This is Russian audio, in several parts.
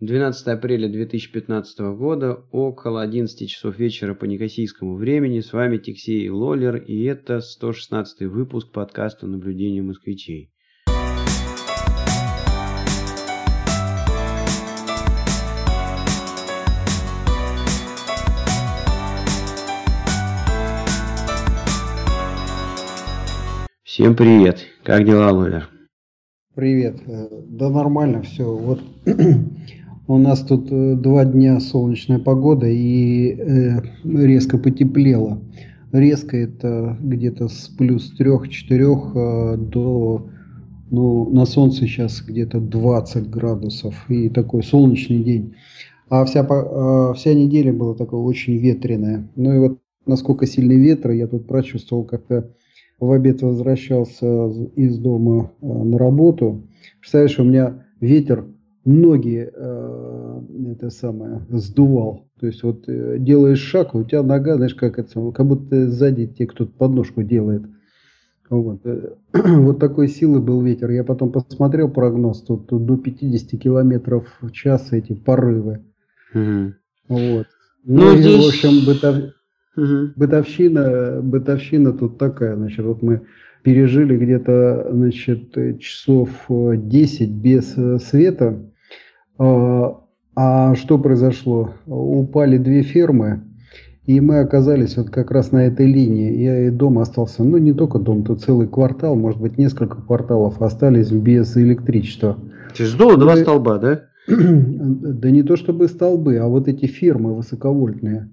12 апреля 2015 года, около 11 часов вечера по некосийскому времени. С вами Тиксей Лоллер, и это 116 выпуск подкаста «Наблюдение москвичей». Всем привет! Как дела, Лоллер? Привет. Да нормально все. Вот У нас тут э, два дня солнечная погода и э, резко потеплело. Резко это где-то с плюс 3-4 э, до, ну, на солнце сейчас где-то 20 градусов и такой солнечный день. А вся, э, вся неделя была такая очень ветреная. Ну и вот насколько сильный ветер, я тут прочувствовал, как-то в обед возвращался из дома э, на работу. Представляешь, у меня ветер ноги э, это самое сдувал. То есть вот э, делаешь шаг, у тебя нога, знаешь, как это, как будто сзади тебе кто-то подножку делает. Вот. Э, вот такой силы был ветер. Я потом посмотрел прогноз, тут, тут до 50 километров в час эти порывы. Угу. Вот. Ну, ну и, здесь... в общем, бытов... угу. бытовщина, бытовщина тут такая. Значит, вот мы пережили где-то, значит, часов 10 без света. А, а что произошло? Упали две фермы, и мы оказались вот как раз на этой линии. Я и дом остался, ну не только дом, тут целый квартал, может быть несколько кварталов остались без электричества. Через два да, столба, да? Да не то чтобы столбы, а вот эти фермы высоковольтные.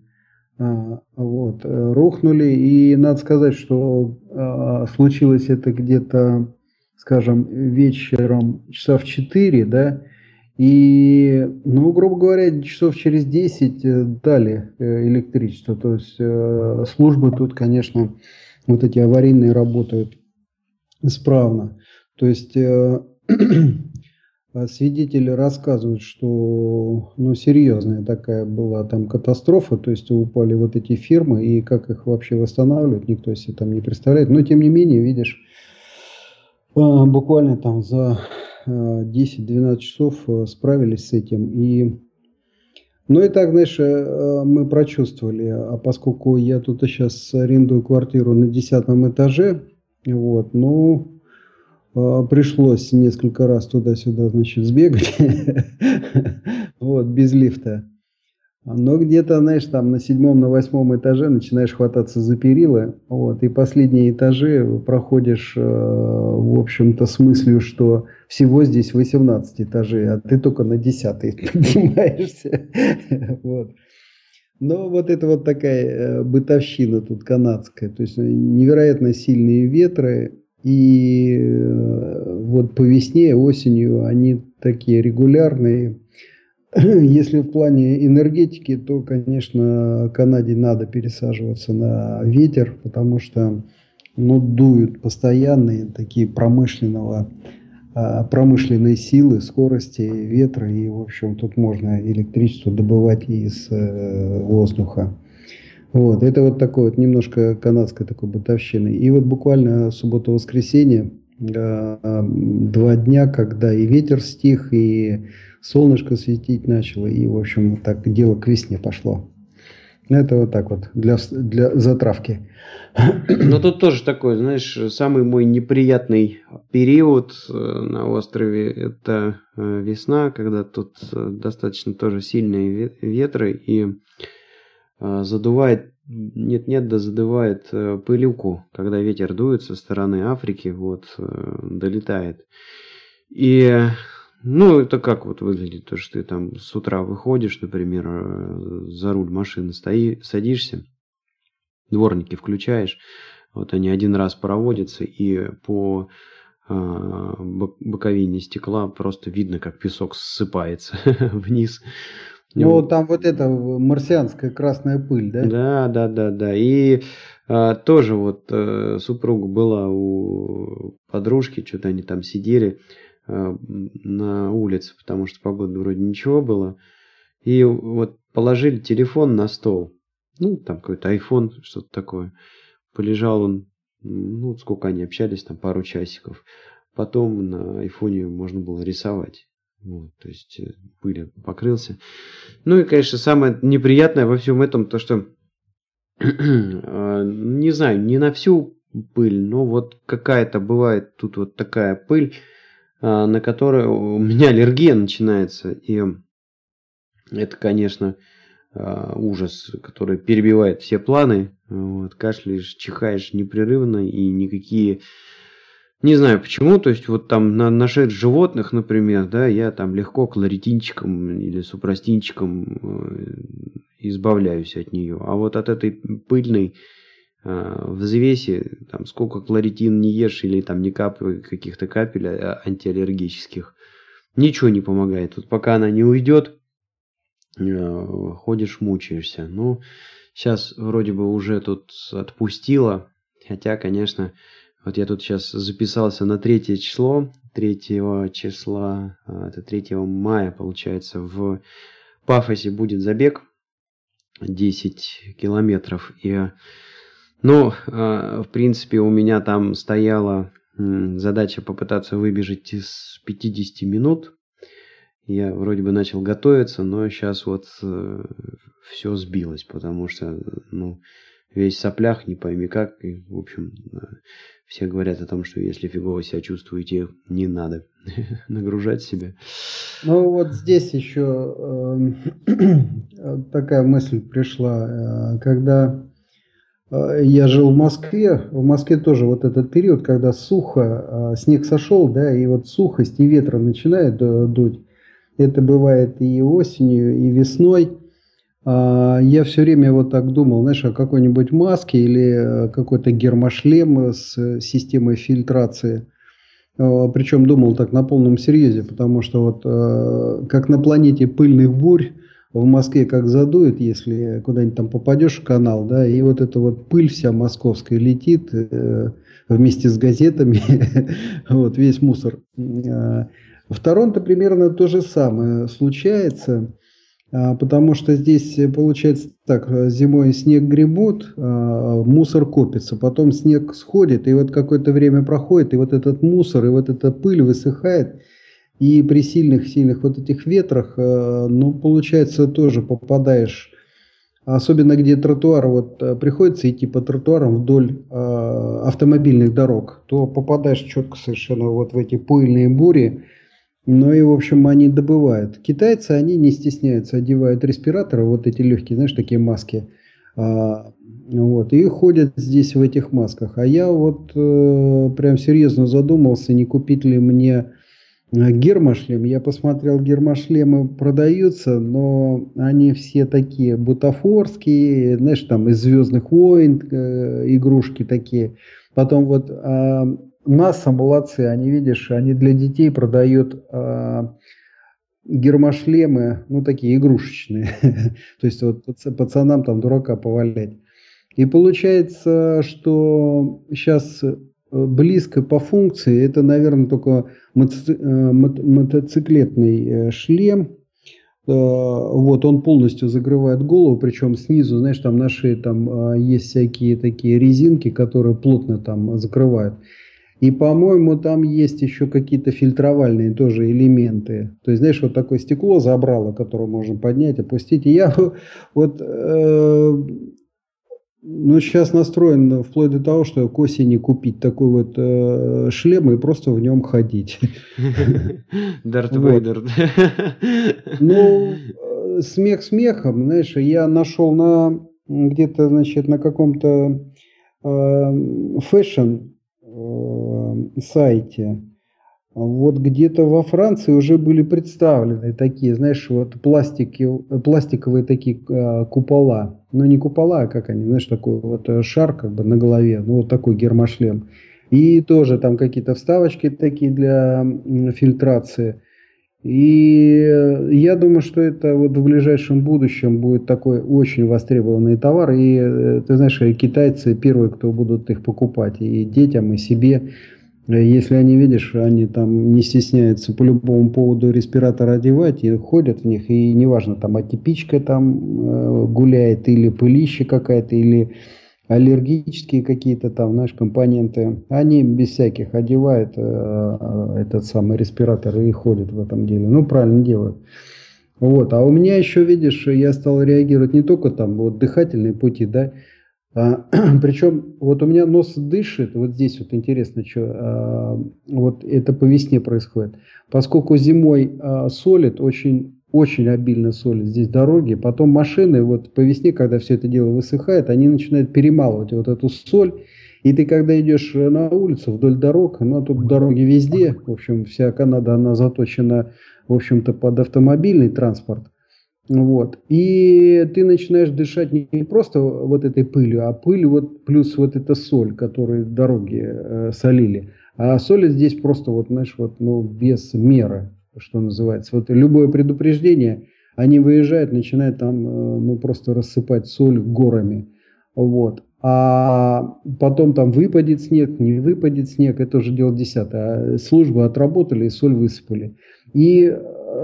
А, вот, рухнули. И надо сказать, что а, случилось это где-то, скажем, вечером часа в 4, да, и, ну, грубо говоря, часов через 10 э, дали э, электричество. То есть э, службы тут, конечно, вот эти аварийные работают исправно. То есть свидетели рассказывают, что ну, серьезная такая была там катастрофа, то есть упали вот эти фирмы, и как их вообще восстанавливать, никто себе там не представляет. Но тем не менее, видишь, буквально там за 10-12 часов э, справились с этим. И, ну и так, знаешь, э, мы прочувствовали, а поскольку я тут сейчас арендую квартиру на десятом этаже, вот, ну, э, пришлось несколько раз туда-сюда, значит, сбегать, вот, без лифта. Но где-то, знаешь, там на седьмом, на восьмом этаже начинаешь хвататься за перила, вот, и последние этажи проходишь, э, в общем-то, с мыслью, что всего здесь 18 этажей, а ты только на десятый поднимаешься. Вот. Но вот это вот такая э, бытовщина тут канадская, то есть невероятно сильные ветры, и э, вот по весне, осенью они такие регулярные, Если в плане энергетики, то, конечно, Канаде надо пересаживаться на ветер, потому что ну, дуют постоянные такие промышленного, а, промышленные силы, скорости ветра. И, в общем, тут можно электричество добывать из э, воздуха. Вот, это вот такое вот немножко канадской такой бытовщины. И вот буквально суббота-воскресенье, э, два дня, когда и ветер стих, и солнышко светить начало, и, в общем, так дело к весне пошло. Это вот так вот, для, для затравки. Ну, тут тоже такой, знаешь, самый мой неприятный период э, на острове – это э, весна, когда тут э, достаточно тоже сильные ветры, и задувает, нет-нет, да задувает пылюку, когда ветер дует со стороны Африки, вот, долетает. И ну, это как вот выглядит, то, что ты там с утра выходишь, например, э, за руль машины стои, садишься, дворники включаешь, вот они один раз проводятся, и по э, боковине стекла просто видно, как песок ссыпается вниз. Ну, там вот это марсианская красная пыль, да? Да, да, да, да. И а, тоже вот а, супруга была у подружки, что-то они там сидели. Э, на улице, потому что погода вроде ничего было. И вот положили телефон на стол. Ну, там какой-то iPhone, что-то такое. Полежал он, ну, сколько они общались, там пару часиков. Потом на айфоне можно было рисовать. Вот, то есть э, пыль покрылся. Ну и, конечно, самое неприятное во всем этом то, что а, не знаю, не на всю пыль, но вот какая-то бывает тут вот такая пыль, на которой у меня аллергия начинается. И это, конечно, а, ужас, который перебивает все планы. Вот, кашляешь, чихаешь непрерывно и никакие... Не знаю почему, то есть вот там на, на шерсть животных, например, да, я там легко кларитинчиком или супрастинчиком э, избавляюсь от нее. А вот от этой пыльной взвеси, там сколько кларитин не ешь или там не капай каких-то капель а, антиаллергических, ничего не помогает. Вот пока она не уйдет, э, ходишь, мучаешься. Ну, сейчас вроде бы уже тут отпустила, хотя, конечно, вот я тут сейчас записался на третье число, третьего числа, это 3 мая, получается, в Пафосе будет забег 10 километров. И, ну, а, в принципе, у меня там стояла задача попытаться выбежать из 50 минут. Я вроде бы начал готовиться, но сейчас вот э, все сбилось, потому что, ну, весь соплях, не пойми как. И, в общем, э, все говорят о том, что если фигово себя чувствуете, не надо нагружать себя. Ну вот здесь еще э, такая мысль пришла, когда я жил в Москве, в Москве тоже вот этот период, когда сухо, э, снег сошел, да, и вот сухость и ветра начинает дуть. Это бывает и осенью, и весной. А, я все время вот так думал, знаешь, о какой-нибудь маске или э, какой-то гермошлем с э, системой фильтрации. А, Причем думал так на полном серьезе, потому что вот э, как на планете пыльных бурь, в Москве как задует, если куда-нибудь там попадешь в канал, да, и вот эта вот пыль вся московская летит вместе с газетами, вот весь мусор. А, в Торонто примерно то же самое случается. А, потому что здесь э, получается так, э, зимой снег гребут, а, мусор копится, потом снег сходит, и вот какое-то время проходит, и вот этот мусор, и вот эта пыль высыхает, и при сильных-сильных вот этих ветрах, э, ну, получается, тоже попадаешь, особенно где тротуар, вот приходится идти по тротуарам вдоль автомобильных дорог, то попадаешь четко совершенно вот в эти пыльные бури, ну и, в общем, они добывают. Китайцы, они не стесняются, одевают респираторы, вот эти легкие, знаешь, такие маски. А, вот, и ходят здесь в этих масках. А я вот э, прям серьезно задумался, не купить ли мне э, гермошлем. Я посмотрел, гермошлемы продаются, но они все такие бутафорские, знаешь, там из «Звездных войн» э, игрушки такие. Потом вот э, молодцы, они, видишь, они для детей продают э, гермошлемы, ну, такие игрушечные. То есть вот пацанам там дурака повалять. И получается, что сейчас э, близко по функции, это, наверное, только мотоци э, мотоциклетный э, шлем. Вот, он полностью закрывает голову, причем снизу, знаешь, там на шее там есть всякие такие резинки, которые плотно там закрывают. И, по-моему, там есть еще какие-то фильтровальные тоже элементы. То есть, знаешь, вот такое стекло забрало, которое можно поднять, опустить. И я вот, э, ну, сейчас настроен вплоть до того, что к осени купить такой вот э, шлем и просто в нем ходить. Дарт Вейдер. Ну, э, смех смехом, знаешь, я нашел на где-то, значит, на каком-то э, fashion сайте. Вот где-то во Франции уже были представлены такие, знаешь, вот пластики, пластиковые такие э, купола. Ну, не купола, а как они, знаешь, такой вот э, шар как бы на голове, ну, вот такой гермошлем. И тоже там какие-то вставочки такие для фильтрации. И я думаю, что это вот в ближайшем будущем будет такой очень востребованный товар. И э, ты знаешь, китайцы первые, кто будут их покупать. И детям, и себе. Если они, видишь, они там не стесняются по любому поводу респиратор одевать и ходят в них, и неважно, там атипичка там э, гуляет, или пылища какая-то, или аллергические какие-то там, знаешь, компоненты, они без всяких одевают э, этот самый респиратор и ходят в этом деле. Ну, правильно делают. Вот. А у меня еще, видишь, я стал реагировать не только там вот дыхательные пути, да, причем вот у меня нос дышит, вот здесь вот интересно, что а, вот это по весне происходит. Поскольку зимой а, солит, очень, очень обильно солит здесь дороги, потом машины вот по весне, когда все это дело высыхает, они начинают перемалывать вот эту соль, и ты когда идешь на улицу вдоль дорог, ну а тут дороги везде, в общем, вся Канада, она заточена, в общем-то, под автомобильный транспорт. Вот. И ты начинаешь дышать не просто вот этой пылью, а пыль вот плюс вот эта соль, которую дороги э, солили. А соль здесь просто вот, знаешь, вот, ну, без меры, что называется. Вот любое предупреждение, они выезжают, начинают там, э, ну, просто рассыпать соль горами. Вот. А потом там выпадет снег, не выпадет снег, это уже дело десятое. А службы отработали и соль высыпали. И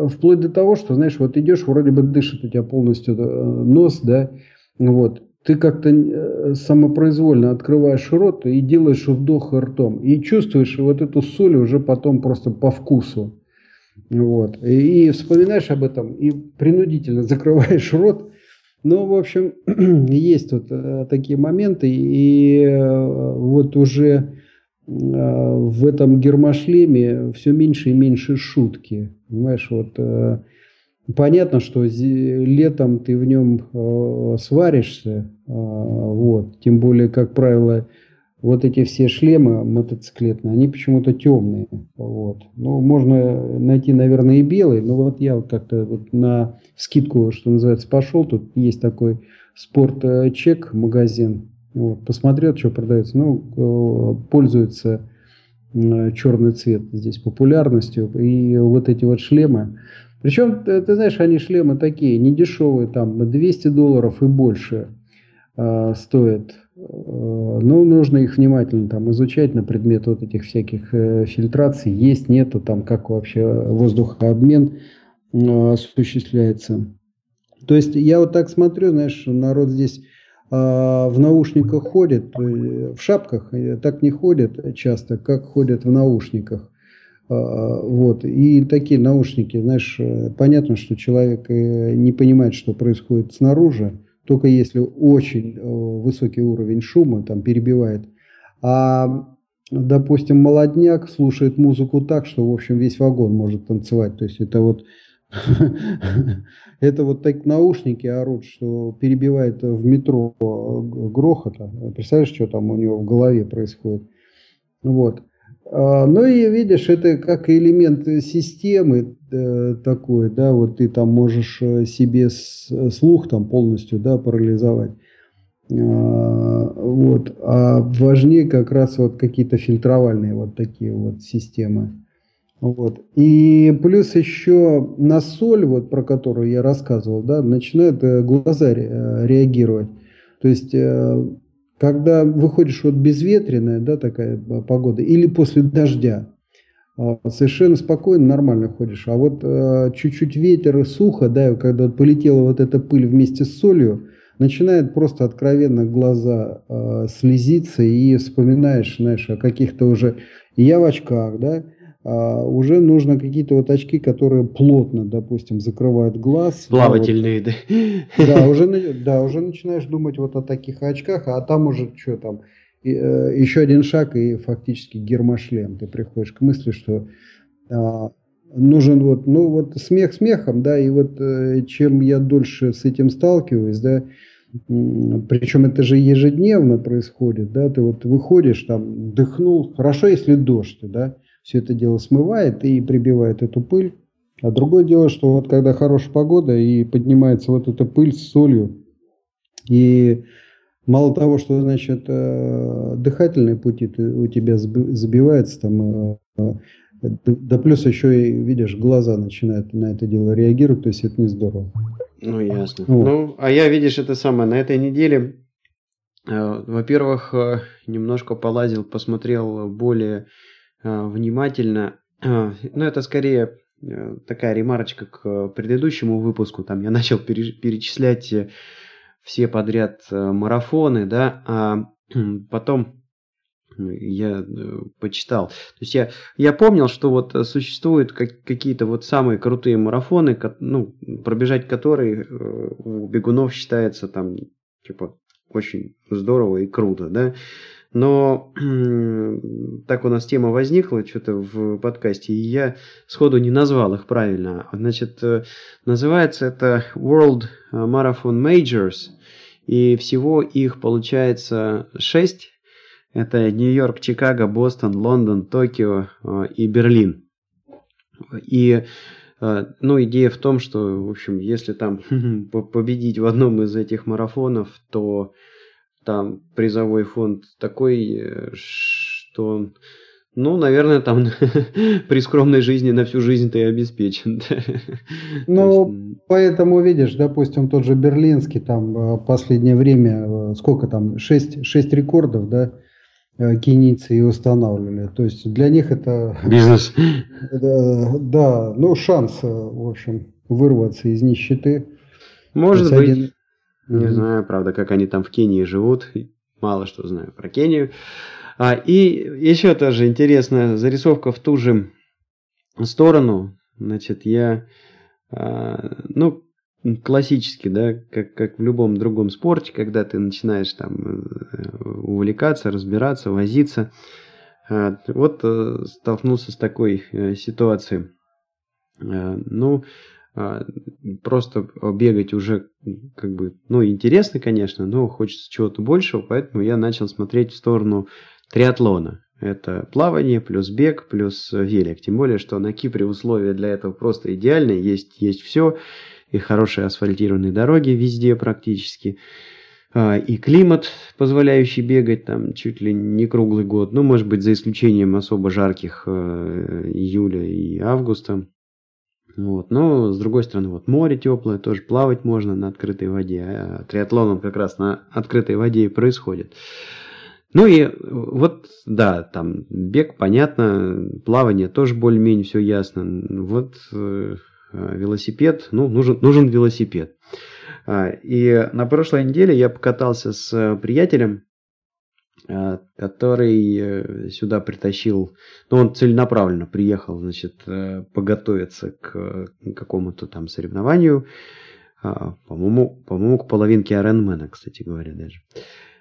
вплоть до того, что, знаешь, вот идешь, вроде бы дышит у тебя полностью э, нос, да, вот, ты как-то э, самопроизвольно открываешь рот и делаешь вдох ртом. И чувствуешь вот эту соль уже потом просто по вкусу. Вот. И, и вспоминаешь об этом, и принудительно закрываешь рот. Ну, в общем, есть вот э, такие моменты, и вот уже в этом гермошлеме все меньше и меньше шутки. Понимаешь, вот э, понятно, что летом ты в нем э, сваришься, э, вот, тем более, как правило, вот эти все шлемы мотоциклетные, они почему-то темные. Вот. Ну, можно найти, наверное, и белый, но вот я как-то вот на скидку, что называется, пошел. Тут есть такой спорт-чек магазин. Вот, посмотрел, что продается. Ну, пользуется черный цвет здесь популярностью. И вот эти вот шлемы. Причем, ты, знаешь, они шлемы такие, не дешевые, там 200 долларов и больше э, стоят. Но нужно их внимательно там изучать на предмет вот этих всяких э, фильтраций. Есть, нету, там как вообще воздухообмен э, осуществляется. То есть я вот так смотрю, знаешь, народ здесь а, в наушниках ходят, э, в шапках э, так не ходят часто, как ходят в наушниках. А, вот. И такие наушники, знаешь, э, понятно, что человек не понимает, что происходит снаружи, только если очень высокий уровень шума там перебивает. А, допустим, молодняк слушает музыку так, что, в общем, весь вагон может танцевать. То есть это вот Это вот так наушники орут, что перебивает в метро грохота. Представляешь, что там у него в голове происходит? Вот. А, ну и видишь, это как элемент системы э, такой, да, вот ты там можешь э, себе слух там полностью, да, парализовать. А, вот. А важнее как раз вот какие-то фильтровальные вот такие вот системы. Вот. И плюс еще на соль, вот, про которую я рассказывал, да, начинают э, глаза э, реагировать. То есть, э, когда выходишь вот безветренная, да, такая погода, или после дождя, совершенно спокойно, нормально ходишь. А вот чуть-чуть ветер и сухо, да, когда вот полетела вот эта пыль вместе с солью, начинает просто откровенно глаза слезиться и вспоминаешь, знаешь, о каких-то уже... Я в очках, да, а, уже нужно какие-то вот очки, которые плотно, допустим, закрывают глаз. Плавательные, да. Вот, да, уже, да, уже начинаешь думать вот о таких очках, а там уже что там, и, э, еще один шаг и фактически гермошлем. Ты приходишь к мысли, что а, нужен вот, ну вот смех смехом, да, и вот э, чем я дольше с этим сталкиваюсь, да, причем это же ежедневно происходит, да, ты вот выходишь там, дыхнул, хорошо, если дождь, да, все это дело смывает и прибивает эту пыль. А другое дело, что вот когда хорошая погода и поднимается вот эта пыль с солью, и мало того, что, значит, э, дыхательные пути у тебя забиваются там, э, да плюс еще и, видишь, глаза начинают на это дело реагировать, то есть это не здорово. Ну, ясно. Вот. Ну, а я, видишь, это самое, на этой неделе, э, во-первых, немножко полазил, посмотрел более Э, внимательно. Э, ну, это скорее э, такая ремарочка к предыдущему выпуску. Там я начал перечислять все подряд марафоны, да, а потом я почитал. То есть я, я помнил, что вот существуют как, какие-то вот самые крутые марафоны, ну, пробежать которые у бегунов считается там, типа, очень здорово и круто, да. Но так у нас тема возникла что-то в подкасте, и я сходу не назвал их правильно. Значит, э, называется это World Marathon Majors, и всего их получается шесть. Это Нью-Йорк, Чикаго, Бостон, Лондон, Токио э, и Берлин. И э, ну, идея в том, что, в общем, если там победить в одном из этих марафонов, то там призовой фонд такой, э, что, ну, наверное, там при скромной жизни на всю жизнь ты обеспечен. Ну, поэтому, видишь, допустим, тот же Берлинский, там, э, последнее время, э, сколько там, 6, 6 рекордов, да, кенийцы и устанавливали. То есть для них это... Бизнес. Да, ну, шанс, в общем, вырваться из нищеты. Может быть. Один, не mm-hmm. знаю, правда, как они там в Кении живут. Мало что знаю про Кению. А, и еще тоже интересная зарисовка в ту же сторону. Значит, я, а, ну, классически, да, как, как в любом другом спорте, когда ты начинаешь там э, увлекаться, разбираться, возиться. А, вот а, столкнулся с такой а, ситуацией. А, ну, просто бегать уже как бы, ну, интересно, конечно, но хочется чего-то большего, поэтому я начал смотреть в сторону триатлона. Это плавание плюс бег плюс велик. Тем более, что на Кипре условия для этого просто идеальные. Есть, есть все. И хорошие асфальтированные дороги везде практически. А, и климат, позволяющий бегать там чуть ли не круглый год. Ну, может быть, за исключением особо жарких э, июля и августа. Вот. Но, с другой стороны, вот море теплое, тоже плавать можно на открытой воде. А триатлон он как раз на открытой воде и происходит. Ну и вот, да, там бег, понятно, плавание тоже более-менее все ясно. Вот э, велосипед, ну, нужен, нужен велосипед. А, и на прошлой неделе я покатался с приятелем, Э, который э, сюда притащил, ну, он целенаправленно приехал, значит, э, поготовиться к какому-то там соревнованию, а, по-моему, по-моему, к половинке Ironman, кстати говоря, даже.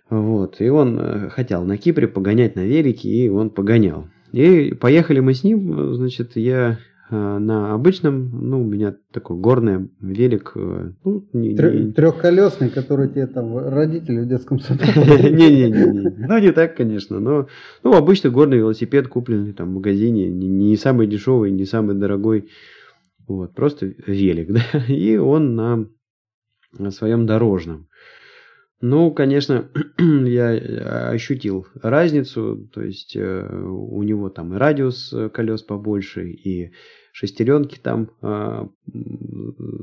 Вот, и он хотел на Кипре погонять на велике, и он погонял. И поехали мы с ним, значит, я Э, на обычном, ну, у меня такой горный велик. Э, ну, не, не... Трехколесный, который тебе там родители в детском саду. Не-не-не, ну не так, конечно, но ну, обычный горный велосипед, купленный там в магазине, не, не самый дешевый, не самый дорогой, вот, просто велик, да, и он на, на своем дорожном. Ну, конечно, я ощутил разницу, то есть э, у него там и радиус колес побольше, и шестеренки там а,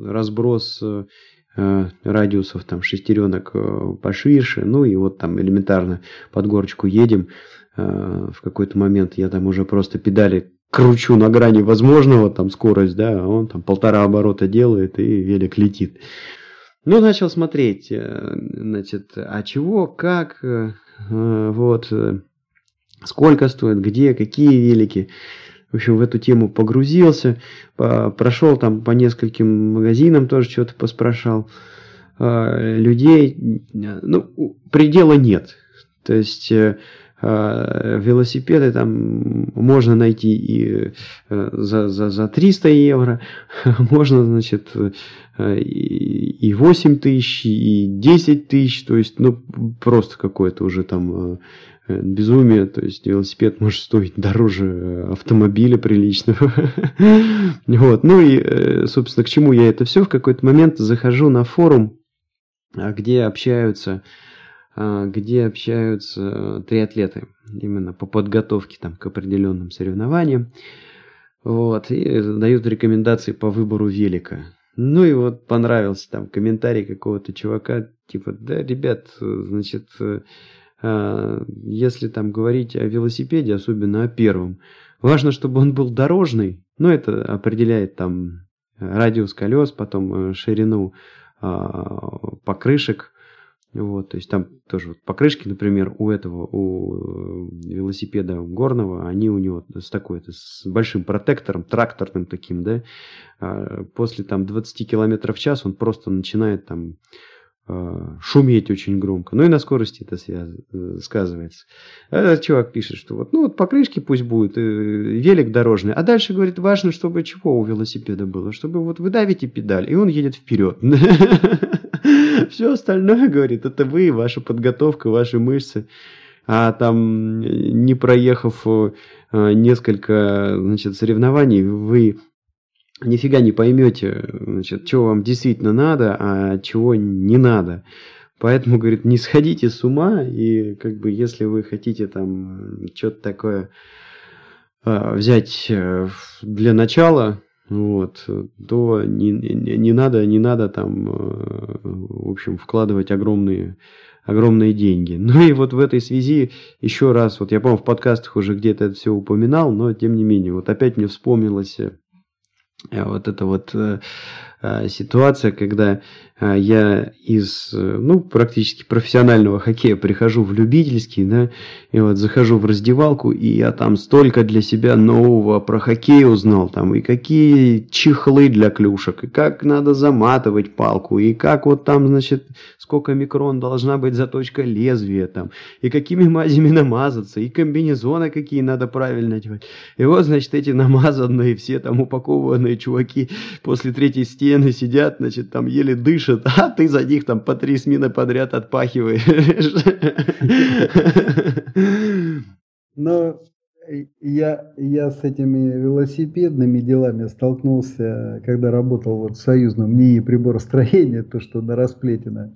разброс а, радиусов там шестеренок а, поширше, ну и вот там элементарно под горочку едем, в какой-то момент я там уже просто педали кручу на грани возможного, там скорость, да, а он там полтора оборота делает и велик летит. Ну, начал смотреть, э, значит, а чего, как, э, вот, э, сколько стоит, где, какие велики в общем, в эту тему погрузился, прошел там по нескольким магазинам, тоже что-то поспрашал. А, людей, ну, предела нет. То есть э, а, велосипеды там можно найти и э, за, за, за 300 евро, можно, значит, э, и 8 тысяч, и 10 тысяч, то есть, ну, просто какое-то уже там Э, безумие, то есть велосипед может стоить дороже э, автомобиля приличного. вот. Ну и, э, собственно, к чему я это все? В какой-то момент захожу на форум, а, где общаются а, где общаются триатлеты именно по подготовке там, к определенным соревнованиям. Вот, и дают рекомендации по выбору велика. Ну и вот понравился там комментарий какого-то чувака, типа, да, ребят, значит, если там говорить о велосипеде, особенно о первом, важно, чтобы он был дорожный, ну, это определяет там радиус колес, потом э, ширину а, покрышек, Вот, то есть там тоже вот покрышки, например, у этого, у э, велосипеда горного, они у него с такой, с большим протектором, тракторным таким, да, а после там 20 километров в час он просто начинает там а, шуметь очень громко. Ну и на скорости это связ... Э, сказывается. А чувак пишет, что вот, ну вот покрышки пусть будет, э, велик дорожный. А дальше, говорит, важно, чтобы чего у велосипеда было? Чтобы вот вы давите педаль, и он едет вперед. Все остальное, говорит, это вы, ваша подготовка, ваши мышцы. А там, не проехав э, несколько значит, соревнований, вы нифига не поймете, значит, чего вам действительно надо, а чего не надо. Поэтому, говорит, не сходите с ума, и как бы если вы хотите там что-то такое э, взять э, для начала, вот, то не, не, не надо, не надо там, э, в общем, вкладывать огромные, огромные деньги. Ну и вот в этой связи еще раз, вот я, по-моему, в подкастах уже где-то это все упоминал, но тем не менее, вот опять мне вспомнилось э, вот это вот э, ситуация, когда а, я из, э, ну, практически профессионального хоккея прихожу в любительский, да, и вот захожу в раздевалку, и я там столько для себя нового про хоккей узнал, там, и какие чехлы для клюшек, и как надо заматывать палку, и как вот там, значит, сколько микрон должна быть заточка лезвия, там, и какими мазями намазаться, и комбинезоны какие надо правильно одевать. И вот, значит, эти намазанные, все там упакованные чуваки после третьей стены сидят, значит, там еле дышат, а ты за них там по три смены подряд отпахиваешь. Но я, я с этими велосипедными делами столкнулся, когда работал вот в союзном НИИ приборостроения, то, что на Расплетино.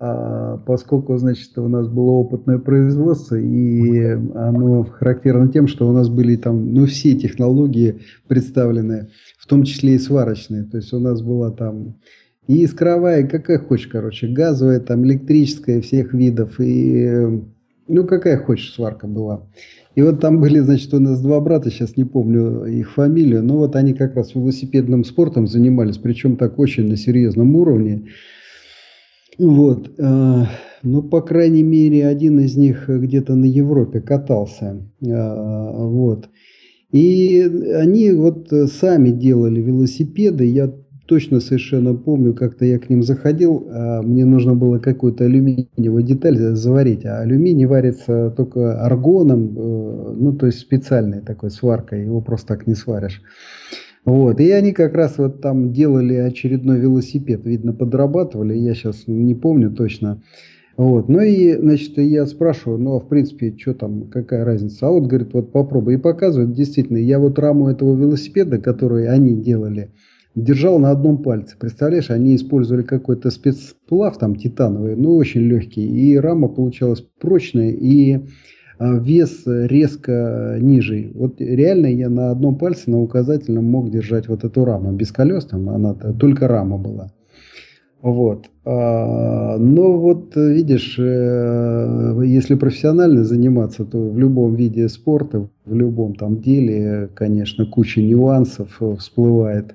А, поскольку, значит, у нас было опытное производство, и оно характерно тем, что у нас были там, ну, все технологии представлены, в том числе и сварочные. То есть у нас была там и искровая, какая хочешь, короче, газовая, там, электрическая, всех видов. И, ну, какая хочешь сварка была. И вот там были, значит, у нас два брата, сейчас не помню их фамилию, но вот они как раз велосипедным спортом занимались, причем так очень на серьезном уровне. Вот. Э, ну, по крайней мере, один из них где-то на Европе катался. Э, вот. И они вот сами делали велосипеды. Я точно совершенно помню, как-то я к ним заходил, а мне нужно было какую-то алюминиевую деталь заварить, а алюминий варится только аргоном, э, ну то есть специальной такой сваркой, его просто так не сваришь. Вот, и они как раз вот там делали очередной велосипед, видно, подрабатывали, я сейчас не помню точно. Вот, ну и, значит, я спрашиваю, ну, а в принципе, что там, какая разница? А вот, говорит, вот попробуй. И показывает, действительно, я вот раму этого велосипеда, который они делали, держал на одном пальце. Представляешь, они использовали какой-то спецплав там титановый, но очень легкий. И рама получалась прочная, и вес резко ниже. Вот реально я на одном пальце, на указательном мог держать вот эту раму. Без колес там она только рама была. Вот. А, но вот видишь, э, если профессионально заниматься, то в любом виде спорта, в любом там деле, конечно, куча нюансов всплывает.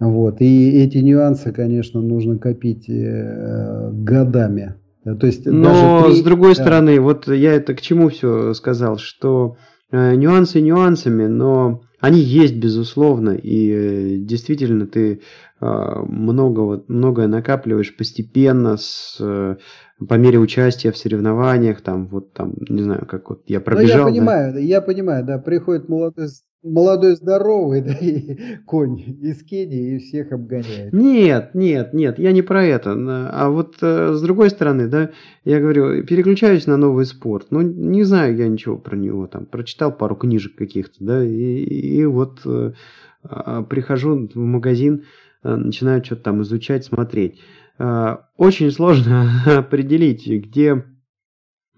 Вот. И эти нюансы, конечно, нужно копить э, годами. То есть Но даже 3... с другой да. стороны, вот я это к чему все сказал, что э, нюансы нюансами, но они есть, безусловно, и э, действительно ты э, много, многое накапливаешь постепенно с, э, по мере участия в соревнованиях, там, вот там, не знаю, как вот я пробежал. Ну, я понимаю, да? я понимаю, да, приходит молодой молодой здоровый, да, и конь из Кении и всех обгоняет. Нет, нет, нет, я не про это. А вот э, с другой стороны, да, я говорю, переключаюсь на новый спорт. Ну, не знаю я ничего про него, там, прочитал пару книжек каких-то, да, и, и вот э, э, прихожу в магазин, э, начинаю что-то там изучать, смотреть. Э, очень сложно определить, где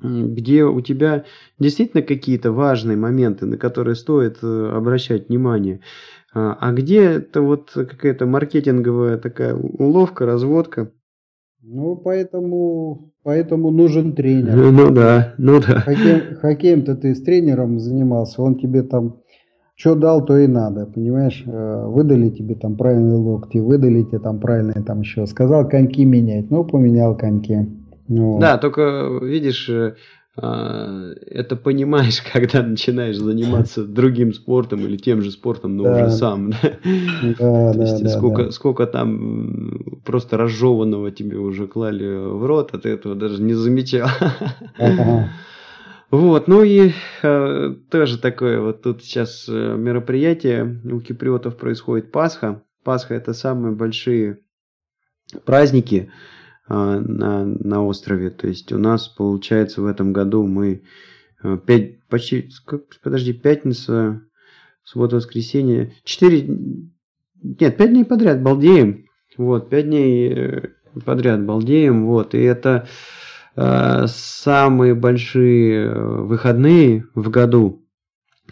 где у тебя действительно какие-то важные моменты, на которые стоит э, обращать внимание, а, а где это вот какая-то маркетинговая такая уловка, разводка. Ну, поэтому, поэтому нужен тренер. Ну да, ну да. Хоккей, хоккеем-то ты с тренером занимался, он тебе там что дал, то и надо, понимаешь? Э, выдали тебе там правильные локти, выдали тебе там правильные там еще. Сказал коньки менять, ну поменял коньки. Ну. Да, только видишь, э, а, это понимаешь, когда начинаешь заниматься другим спортом или тем же спортом, но да. уже сам. Да, да, То есть, да, сколько, да. сколько там просто разжеванного тебе уже клали в рот, а ты этого даже не замечал. Ага. Вот, ну и э, тоже такое вот тут сейчас э, мероприятие у киприотов происходит Пасха. Пасха это самые большие праздники, на, на острове. То есть у нас, получается, в этом году мы а, пять, почти, как, подожди, пятница, суббота, воскресенье, четыре, нет, пять дней подряд балдеем. Вот, пять дней э, подряд балдеем, вот, и это э, самые большие э, выходные в году.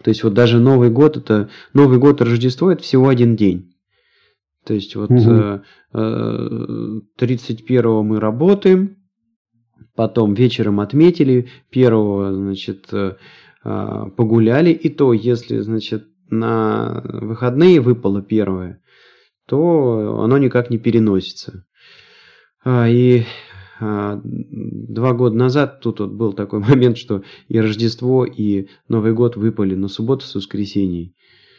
То есть вот даже Новый год, это Новый год и Рождество, это всего один день. То есть вот угу. 31 мы работаем, потом вечером отметили, первого, значит, э, погуляли, и то, если, значит, на выходные выпало первое, то оно никак не переносится. А, и а, два года назад тут вот был такой момент, что и Рождество, и Новый год выпали на субботу с воскресенье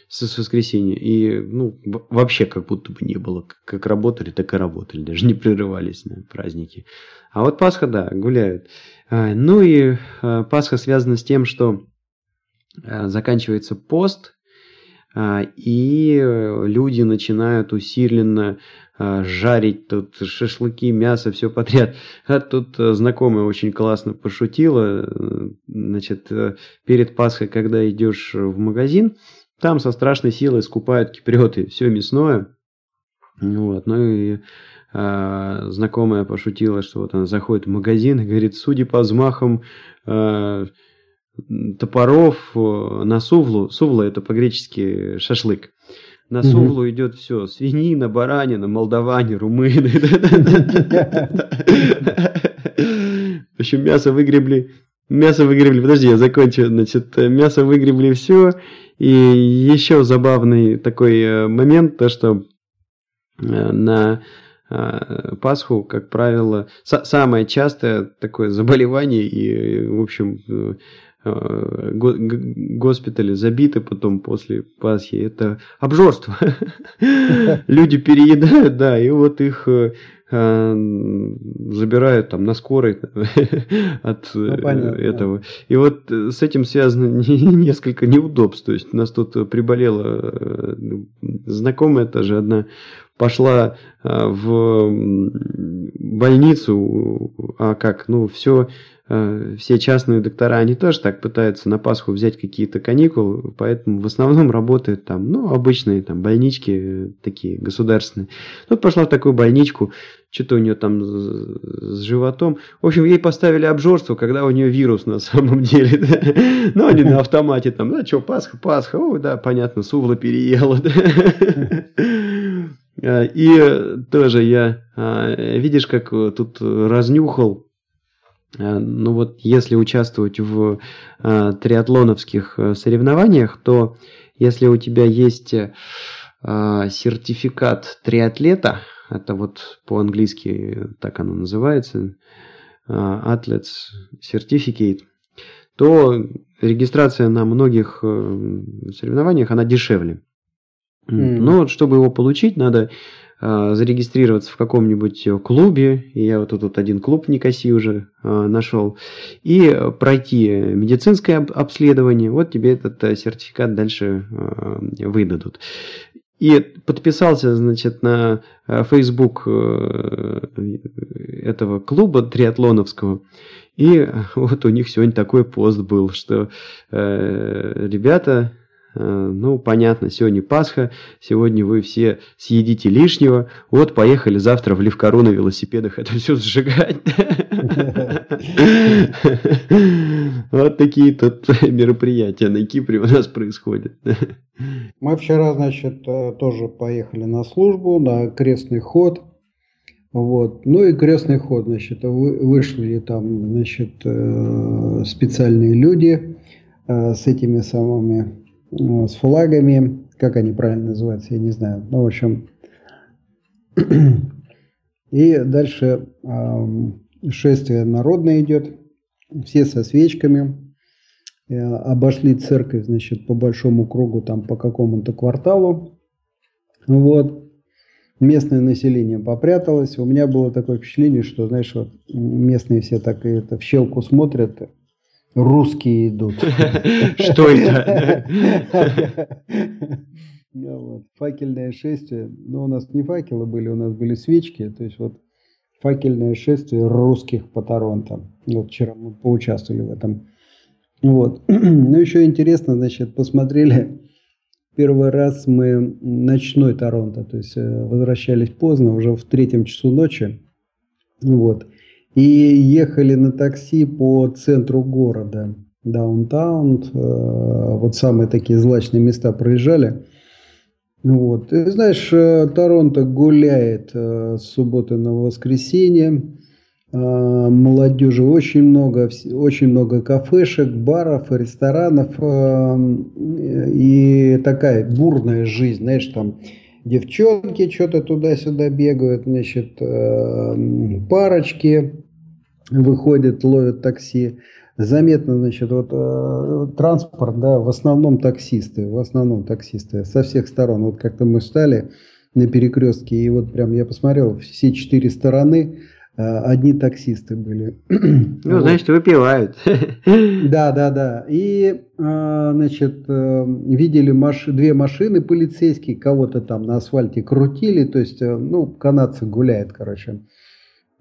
с воскресенья. И, ну, вообще как будто бы не было. Как работали, так и работали. Даже не прерывались на праздники. А вот Пасха, да, гуляют. А, ну и а, Пасха связана с тем, что а, заканчивается пост, и люди начинают усиленно жарить тут шашлыки, мясо, все подряд. А тут знакомая очень классно пошутила. Значит, перед Пасхой, когда идешь в магазин, там со страшной силой скупают киприоты все мясное. Вот. Ну и э, знакомая пошутила, что вот она заходит в магазин и говорит, судя по взмахам э, топоров на сувлу, сувла это по-гречески шашлык, на сувлу угу. идет все, свинина, баранина, молдаване, румыны. В общем, мясо выгребли, мясо выгребли, подожди, я закончу, значит, мясо выгребли все, и еще забавный такой э, момент, то что э, на э, Пасху, как правило, самое частое такое заболевание и, в общем, госпитали забиты потом после Пасхи, это обжорство. Люди переедают, да, и вот их Э, забирают там на скорой от ну, этого. И вот э, с этим связано несколько неудобств. То есть у нас тут приболела э, знакомая тоже одна, пошла в больницу, а как, ну, все Э, все частные доктора, они тоже так пытаются на Пасху взять какие-то каникулы, поэтому в основном работают там, ну, обычные там больнички э, такие государственные. Тут пошла в такую больничку, что-то у нее там с животом. В общем, ей поставили обжорство, когда у нее вирус на самом деле. Ну, они на автомате там, ну, что, Пасха, Пасха, о, да, понятно, Сувла переела. Э, и тоже я, видишь, как тут разнюхал Э, ну вот если участвовать в э, триатлоновских э, соревнованиях, то если у тебя есть сертификат триатлета, это вот по-английски так оно называется, Athletes Certificate, то регистрация на многих соревнованиях, она дешевле. Mm. Но чтобы его получить, надо зарегистрироваться в каком-нибудь э, клубе, я вот тут один клуб в Никоси уже а, нашел, и пройти медицинское обследование, вот тебе этот э, сертификат дальше а, выдадут. И подписался, значит, на э, Facebook этого клуба триатлоновского. И вот у них сегодня такой пост был, что э, ребята, ну, понятно, сегодня Пасха, сегодня вы все съедите лишнего, вот поехали завтра в Левкару на велосипедах это все сжигать. Вот такие тут мероприятия на Кипре у нас происходят. Мы вчера, значит, э, тоже поехали на службу, на крестный ход. Вот. Ну и крестный ход, значит, вышли там, значит, э, специальные люди с этими самыми с флагами, как они правильно называются, я не знаю. Ну, в общем, и дальше шествие народное идет, все со свечками, э, обошли церковь, значит, по большому кругу, там по какому-то кварталу. Вот. Местное население попряталось. У меня было такое впечатление, что, знаешь, вот местные все так это в щелку смотрят, русские идут. Что это? Факельное шествие. Ну, у нас не факелы были, у нас были свечки. То есть вот факельное шествие русских по Торонто. Вот вчера мы поучаствовали в этом. Вот. Ну, еще интересно, значит, посмотрели первый раз мы ночной Торонто, то есть э, возвращались поздно, уже в третьем часу ночи. Вот. И ехали на такси по центру города, даунтаун, э, вот самые такие злачные места проезжали. Вот. Ты знаешь, э, Торонто гуляет э, с субботы на воскресенье. Молодежи очень много, очень много кафешек, баров, ресторанов и такая бурная жизнь, знаешь, там девчонки что-то туда-сюда бегают, значит, парочки, выходят, ловят такси. Заметно, значит, вот э, транспорт, да, в основном таксисты, в основном таксисты со всех сторон. Вот как-то мы стали на перекрестке, и вот прям я посмотрел, все четыре стороны, э, одни таксисты были. Ну, вот. значит, выпивают. Да, да, да. И, э, значит, э, видели маш... две машины полицейские, кого-то там на асфальте крутили, то есть, ну, канадцы гуляют, короче.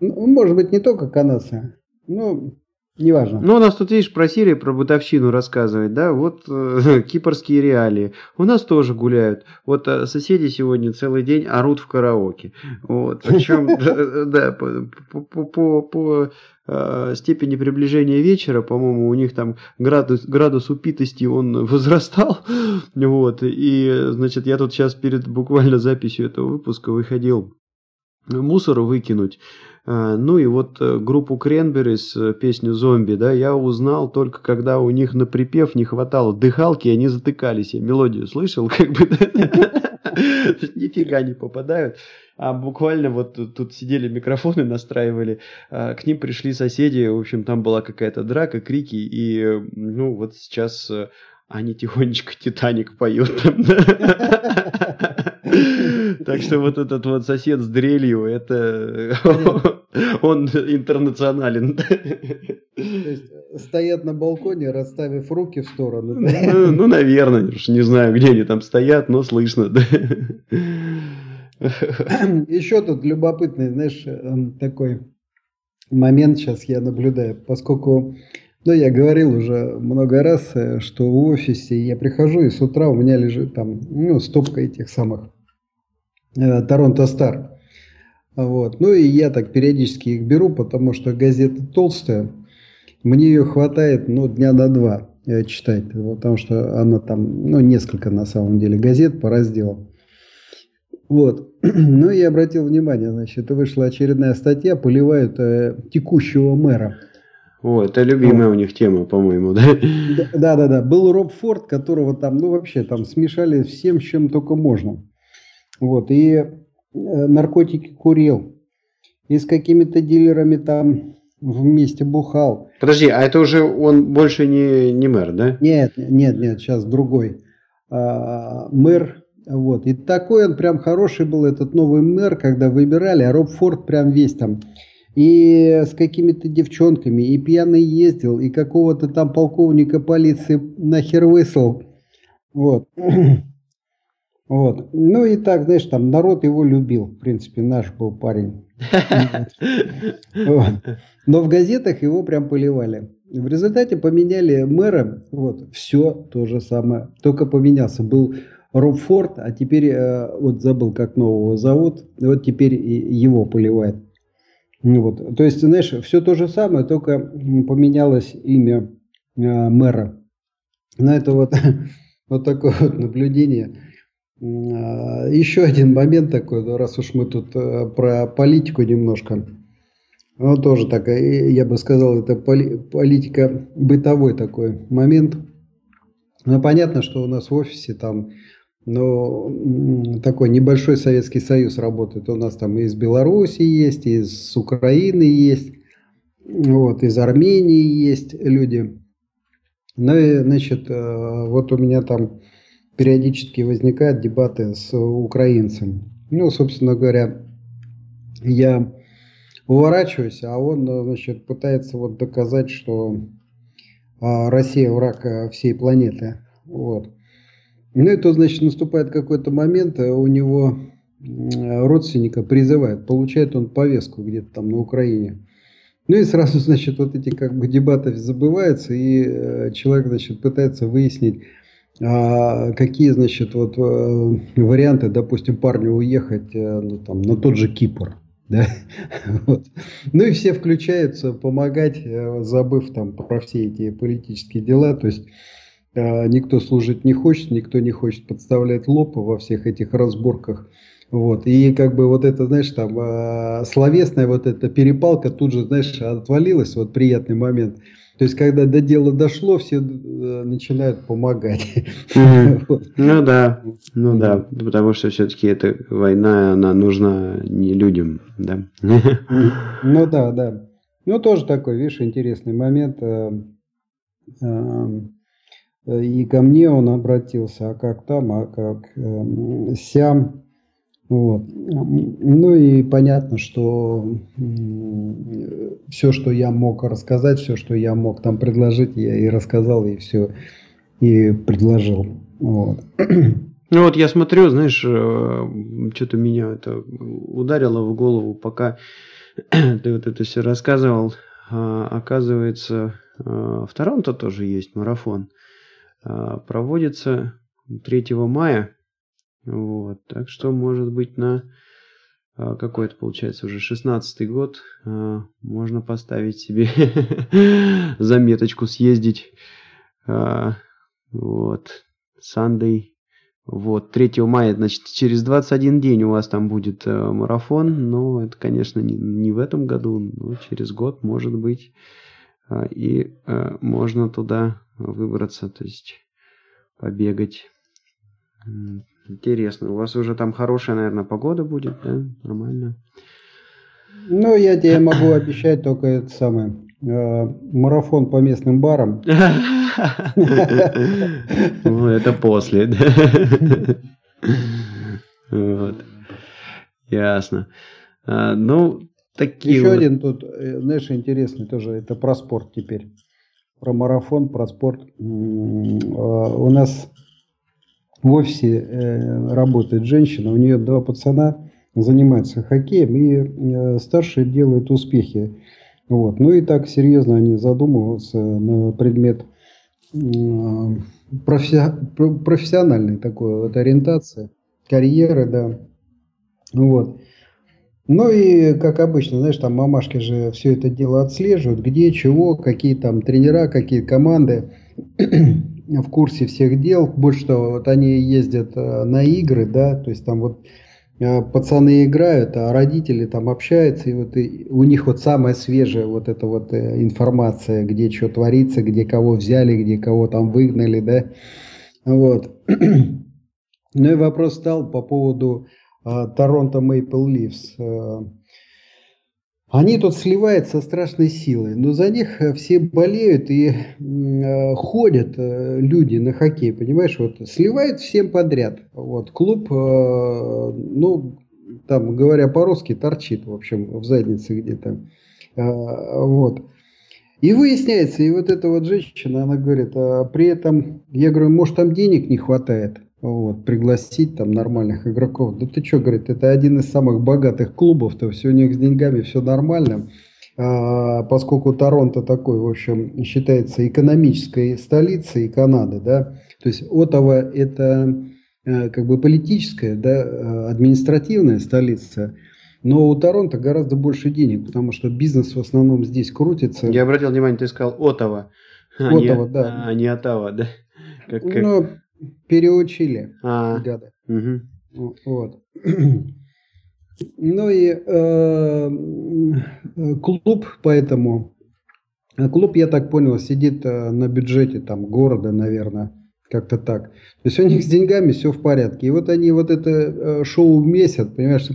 Ну, может быть, не только канадцы, но неважно. Ну, у нас тут, видишь, про Сирию, про бытовщину рассказывать, да, вот э, кипрские реалии. У нас тоже гуляют. Вот э, соседи сегодня целый день орут в караоке. Вот, причем, да, по, по, э, степени приближения вечера, по-моему, у них там градус, градус упитости, он возрастал, вот, и, значит, я тут сейчас перед буквально записью этого выпуска выходил мусор выкинуть, а, ну и вот э, группу Кренберис, э, песню «Зомби», да, я узнал только когда у них на припев не хватало дыхалки, и они затыкались. Я мелодию слышал, как бы, нифига не попадают. А буквально вот тут сидели микрофоны, настраивали, к ним пришли соседи, в общем, там была какая-то драка, крики, и, ну, вот сейчас э, они тихонечко «Титаник» поют. Так что вот этот вот сосед с дрелью, это он интернационален. стоят на балконе, расставив руки в сторону. Ну, ну, наверное, не знаю, где они там стоят, но слышно. Еще тут любопытный, знаешь, эм, такой момент сейчас я наблюдаю, поскольку ну, я говорил уже много раз, э, что в офисе я прихожу, и с утра у меня лежит там, ну, стопка этих самых э, Торонто Стар. Вот. Ну, и я так периодически их беру, потому что газета толстая. Мне ее хватает, ну, дня на два э, читать, потому что она там, ну, несколько на самом деле газет по разделам. Вот. Ну, и я обратил внимание, значит, вышла очередная статья, поливают э, текущего мэра. О, это любимая у них тема, по-моему, да? Да, да, да. Был Роб Форд, которого там, ну вообще, там смешали всем, чем только можно. Вот, и э, наркотики курил. И с какими-то дилерами там вместе бухал. Подожди, а это уже он больше не, не мэр, да? Нет, нет, нет, сейчас другой. А, мэр, вот. И такой он прям хороший был, этот новый мэр, когда выбирали, а Роб Форд прям весь там и с какими-то девчонками, и пьяный ездил, и какого-то там полковника полиции нахер выслал. Вот. Вот. Ну и так, знаешь, там народ его любил. В принципе, наш был парень. Но в газетах его прям поливали. В результате поменяли мэра. Вот. Все то же самое. Только поменялся. Был Роб Форд, а теперь, э, вот забыл, как нового зовут. Вот теперь его поливают. Ну вот. То есть, знаешь, все то же самое, только поменялось имя э, мэра. На это вот, вот такое вот наблюдение. А, еще один момент такой, раз уж мы тут э, про политику немножко. Ну, тоже так, я бы сказал, это поли, политика бытовой такой момент. Ну, понятно, что у нас в офисе там но такой небольшой Советский Союз работает. У нас там и из Беларуси есть, из Украины есть. вот, из Армении есть люди. Ну и, значит, э, вот у меня там периодически возникают дебаты с украинцем. Ну, собственно говоря, я уворачиваюсь, а он, значит, пытается вот доказать, что а, Россия враг э, всей планеты. Вот. Ну и то, значит, наступает какой-то момент, э, у него родственника призывают, получает он повестку где-то там на Украине. Ну и сразу, значит, вот эти как бы дебаты забываются, и э, человек, значит, пытается выяснить, какие, значит, вот варианты, допустим, парню уехать ну, там, на тот же Кипр. Да? Вот. Ну и все включаются помогать, э, забыв там про все эти политические дела. То есть э, никто служить не хочет, никто не хочет подставлять лоб во всех этих разборках. Вот. И как бы вот это, знаешь, там э, словесная вот эта перепалка тут же, знаешь, отвалилась, вот приятный момент. То есть, когда до дела дошло, все э, начинают помогать. Ну да, ну да, потому что все-таки эта война, она нужна не людям, да. Ну да, да. Ну тоже такой, видишь, интересный момент. Э, э, и ко мне он обратился, а как там, а как сям. Вот. Ну и понятно, что все, что я мог рассказать, все, что я мог там предложить, я и рассказал, и все, и предложил. Вот. Ну вот я смотрю, знаешь, э, что-то меня это ударило в голову, пока ты вот это все рассказывал. А, оказывается, э, в Торонто тоже есть марафон. А, проводится 3 мая вот, так что, может быть, на а, какой это получается уже шестнадцатый год а, можно поставить себе заметочку съездить. А, вот, Sunday. Вот, 3 мая, значит, через 21 день у вас там будет марафон, но это, конечно, не, не в этом году, но через год, может быть, и можно туда выбраться, то есть побегать. Интересно. У вас уже там хорошая, наверное, погода будет, да? Нормально. Ну, я тебе могу обещать только это самое. Э, марафон по местным барам. Ну, это после. Вот. Ясно. А, ну, такие Еще один тут, э, знаешь, интересный тоже, это про спорт теперь. Про марафон, про спорт. Э, у нас в офисе э, работает женщина, у нее два пацана занимаются хоккеем, и э, старшие делают успехи. Вот. Ну и так серьезно они задумываются на предмет э, профи- профессиональной такой вот ориентации, карьеры, да. Вот. Ну и, как обычно, знаешь, там мамашки же все это дело отслеживают, где, чего, какие там тренера, какие команды в курсе всех дел. Больше того, вот они ездят э, на игры, да, то есть там вот э, пацаны играют, а родители там общаются, и вот и у них вот самая свежая вот эта вот э, информация, где что творится, где кого взяли, где кого там выгнали, да. Вот. Ну и вопрос стал по поводу Торонто Мейпл Ливс. Они тут сливают со страшной силой, но за них э, все болеют и э, ходят э, люди на хоккей, понимаешь, вот сливают всем подряд. Вот клуб, ну там говоря по-русски, торчит, в общем, в заднице где-то. Вот. И выясняется, и вот эта вот женщина, она говорит, а при этом, я говорю, может там денег не хватает вот, пригласить там нормальных игроков. Да ты что, говорит, это один из самых богатых клубов-то, все у них с деньгами все нормально. А, поскольку Торонто такой, в общем, считается экономической столицей Канады, да, то есть Оттава это э, как бы политическая, да, э, административная столица, но у Торонто гораздо больше денег, потому что бизнес в основном здесь крутится. Я обратил внимание, ты сказал Оттава. Оттава, а да. А не Оттава, да? Как, как... Ну, переучили а, ребята. Угу. Вот. Ну и э, клуб поэтому, клуб, я так понял, сидит э, на бюджете там города, наверное, как-то так. То есть у них с деньгами все в порядке. И вот они вот это э, шоу месяц, понимаешь,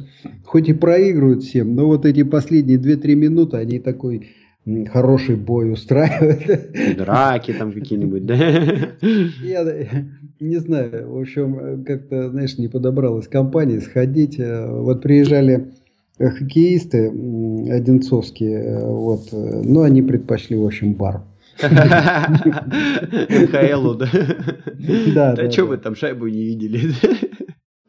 хоть и проигрывают всем, но вот эти последние 2-3 минуты они такой хороший бой устраивает. Драки там какие-нибудь, да? Я не знаю, в общем, как-то, знаешь, не подобралась компания сходить. Вот приезжали хоккеисты одинцовские, вот, но они предпочли, в общем, бар. МХЛу, да? Да. Да что вы там шайбу не видели?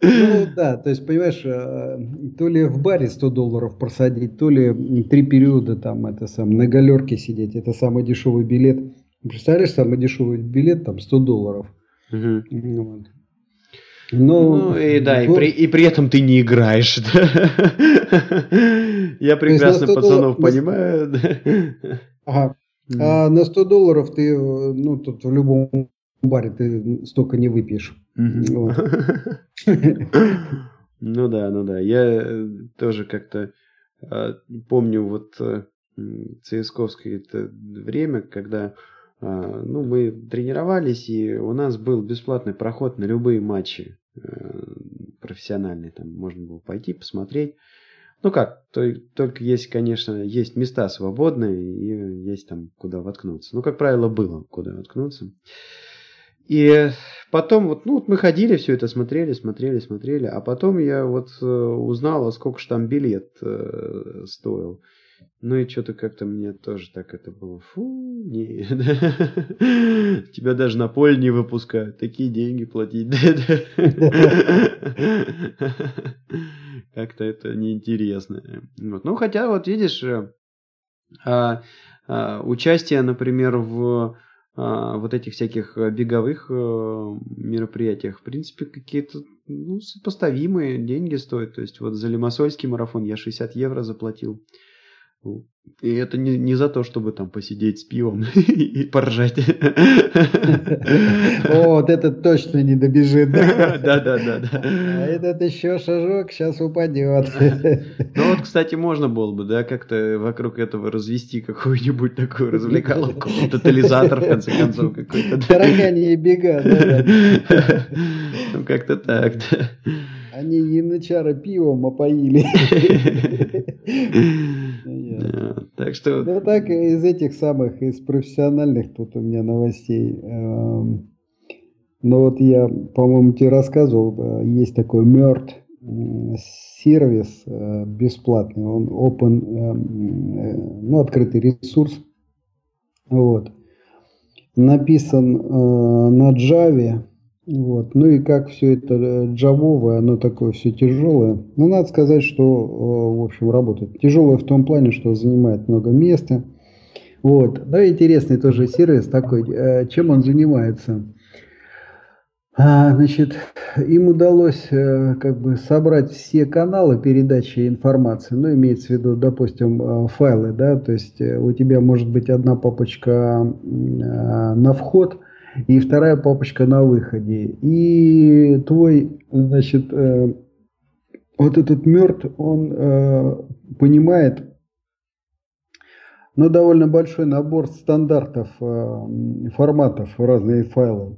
Ну да, то есть, понимаешь, э, то ли в баре 100 долларов просадить, то ли три периода там это сам на галерке сидеть, это самый дешевый билет. Представляешь, самый дешевый билет там 100 долларов. Угу. Вот. Но, ну и да, и при, и при этом ты не играешь. Я прекрасно пацанов понимаю. Ага. А на 100 долларов ты, ну, тут в любом баре ты столько не выпьешь. Ну да, ну да. Я э, тоже как-то а, помню вот э, ЦСКовское это время, когда а, ну, мы тренировались, и у нас был бесплатный проход на любые матчи э, профессиональные. Там можно было пойти посмотреть. Ну как, то, только есть, конечно, есть места свободные и есть там куда воткнуться. Ну, как правило, было куда воткнуться. И потом вот, ну, вот мы ходили, все это смотрели, смотрели, смотрели, а потом я вот э, узнал, а сколько же там билет э, стоил. Ну и что-то как-то мне тоже так это было. Фу, не. Тебя даже на поле не выпускают. Такие деньги платить. Как-то это неинтересно. Вот. Ну, хотя, вот видишь, э, а, а, участие, например, в вот этих всяких беговых э, мероприятиях, в принципе, какие-то ну, сопоставимые деньги стоят. То есть вот за Лимассольский марафон я 60 евро заплатил. И это не, не за то, чтобы там посидеть с пивом и поржать. О, вот этот точно не добежит. Да, да, да, да. А этот еще шажок сейчас упадет. Ну вот, кстати, можно было бы, да, как-то вокруг этого развести какую-нибудь такую развлекаловку, тотализатор, в конце концов, какой-то. Таракани и бега, да. Ну, как-то так, да. Они янычара пивом опоили. Так что... Ну так, из этих самых, из профессиональных тут у меня новостей. Эм, ну вот я, по-моему, тебе рассказывал, э, есть такой Мёрт сервис э, бесплатный, он open, эм, э, ну, открытый ресурс. Вот. Написан на Java, вот. Ну и как все это э, джавовое, оно такое все тяжелое. Ну, надо сказать, что, э, в общем, работает. Тяжелое в том плане, что занимает много места. Вот. Да, интересный тоже сервис такой. Э, чем он занимается? А, значит, им удалось как бы собрать все каналы передачи информации, ну, имеется в виду, допустим, файлы, да, то есть у тебя может быть одна папочка на вход – и вторая папочка на выходе. И твой, значит, э, вот этот мертв, он э, понимает, ну, довольно большой набор стандартов, э, форматов, разные файлы.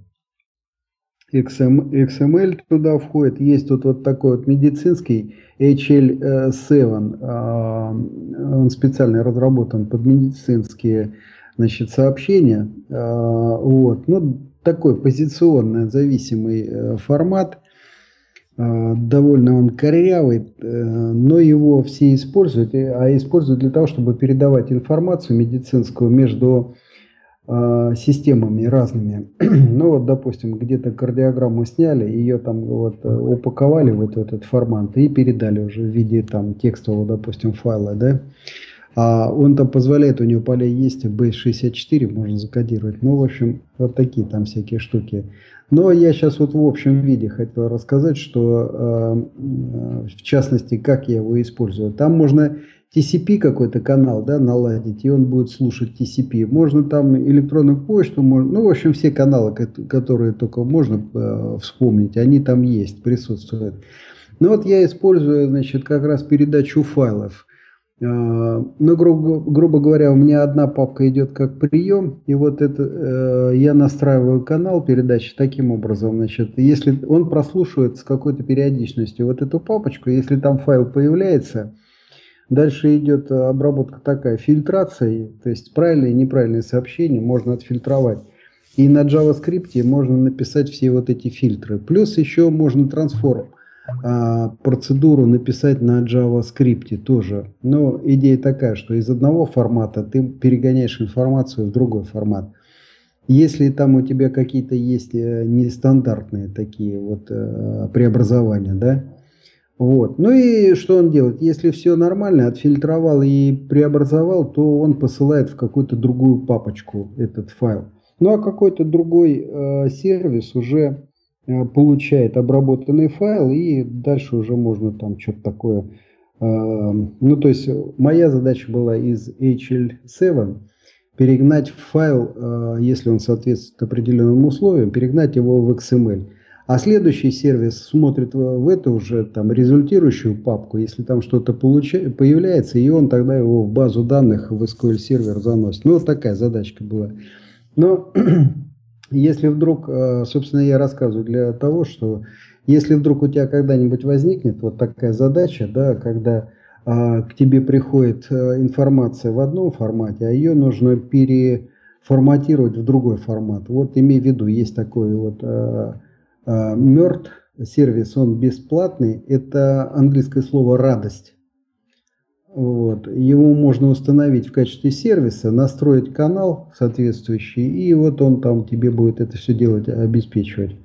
XML туда входит. Есть тут вот такой вот медицинский HL7. Э, он специально разработан под медицинские значит, сообщения. А, вот. Ну, такой позиционно зависимый э, формат. А, довольно он корявый, э, но его все используют, а используют для того, чтобы передавать информацию медицинскую между а, системами разными. ну вот, допустим, где-то кардиограмму сняли, ее там вот э, упаковали вот этот формат и передали уже в виде там текстового, допустим, файла, да. А он там позволяет, у него поля есть, B64 можно закодировать. Ну, в общем, вот такие там всякие штуки. Но я сейчас вот в общем виде хотел рассказать, что э, в частности, как я его использую. Там можно TCP какой-то канал да, наладить, и он будет слушать TCP. Можно там электронную почту, можно, ну, в общем, все каналы, которые только можно э, вспомнить, они там есть, присутствуют. Ну вот я использую, значит, как раз передачу файлов. А, ну, грубо, грубо говоря, у меня одна папка идет как прием, и вот это э, я настраиваю канал передачи таким образом, значит, если он прослушивает с какой-то периодичностью вот эту папочку, если там файл появляется, Дальше идет обработка такая, фильтрация, то есть правильные и неправильные сообщения можно отфильтровать. И на JavaScript можно написать все вот эти фильтры. Плюс еще можно трансформ а, процедуру написать на JavaScript тоже. Но идея такая, что из одного формата ты перегоняешь информацию в другой формат. Если там у тебя какие-то есть э, нестандартные такие вот э, преобразования, да, вот. Ну и что он делает? Если все нормально, отфильтровал и преобразовал, то он посылает в какую-то другую папочку этот файл. Ну а какой-то другой э, сервис уже получает обработанный файл и дальше уже можно там что-то такое. Э, ну то есть моя задача была из HL7 перегнать файл, э, если он соответствует определенным условиям, перегнать его в XML. А следующий сервис смотрит в эту уже там результирующую папку, если там что-то появляется, и он тогда его в базу данных в SQL сервер заносит. Ну, вот такая задачка была. Но если вдруг, э, собственно, я рассказываю для того, что если вдруг у тебя когда-нибудь возникнет вот такая задача, да, когда а, к тебе приходит э, информация в одном формате, а ее нужно переформатировать в другой формат. Вот имей в виду, есть такой вот а, а, мертв сервис, он бесплатный, это английское слово радость. Вот. Его можно установить в качестве сервиса, настроить канал соответствующий, и вот он там тебе будет это все делать, обеспечивать.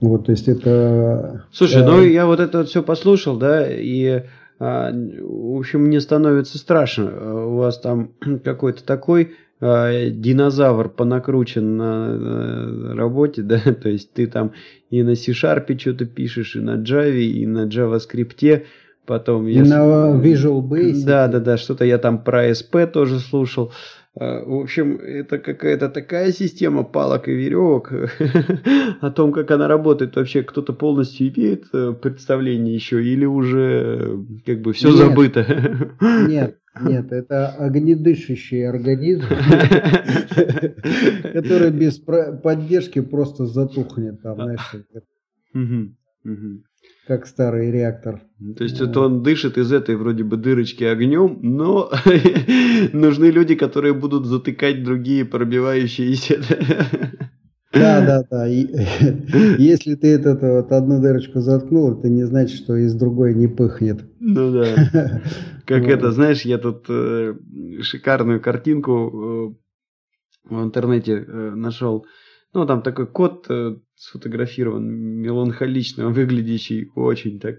Вот, то есть это... Слушай, ну я вот это вот все послушал, да, и, а, в общем, мне становится страшно. У вас там какой-то такой а, динозавр понакручен на, на работе, да, то есть ты там и на C-Sharp что-то пишешь, и на Java, и на JavaScript, Потом если... на Visual Basic. Да, да, да, что-то я там про SP тоже слушал. А, в общем, это какая-то такая система палок и веревок. О том, как она работает, вообще кто-то полностью имеет э, представление еще или уже как бы все нет, забыто? Нет, нет, это огнедышащий организм, который без поддержки просто затухнет. Там, знаешь, как старый реактор. То есть это он дышит из этой вроде бы дырочки огнем, но нужны люди, которые будут затыкать другие пробивающиеся. Да, да, да. И, если ты этот вот одну дырочку заткнул, это не значит, что из другой не пыхнет. Ну да. Как это, знаешь, я тут э, шикарную картинку э, в интернете э, нашел. Ну, там такой кот сфотографирован, меланхолично выглядящий, очень так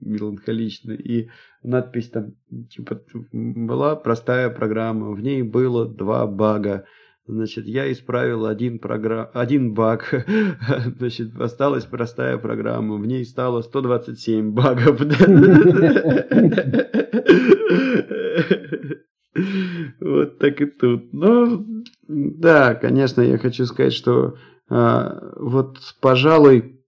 меланхолично. И надпись там, типа, была простая программа, в ней было два бага. Значит, я исправил один, программ... один баг. Значит, осталась простая программа. В ней стало 127 багов. Вот так и тут. Ну, да, конечно, я хочу сказать, что вот, пожалуй,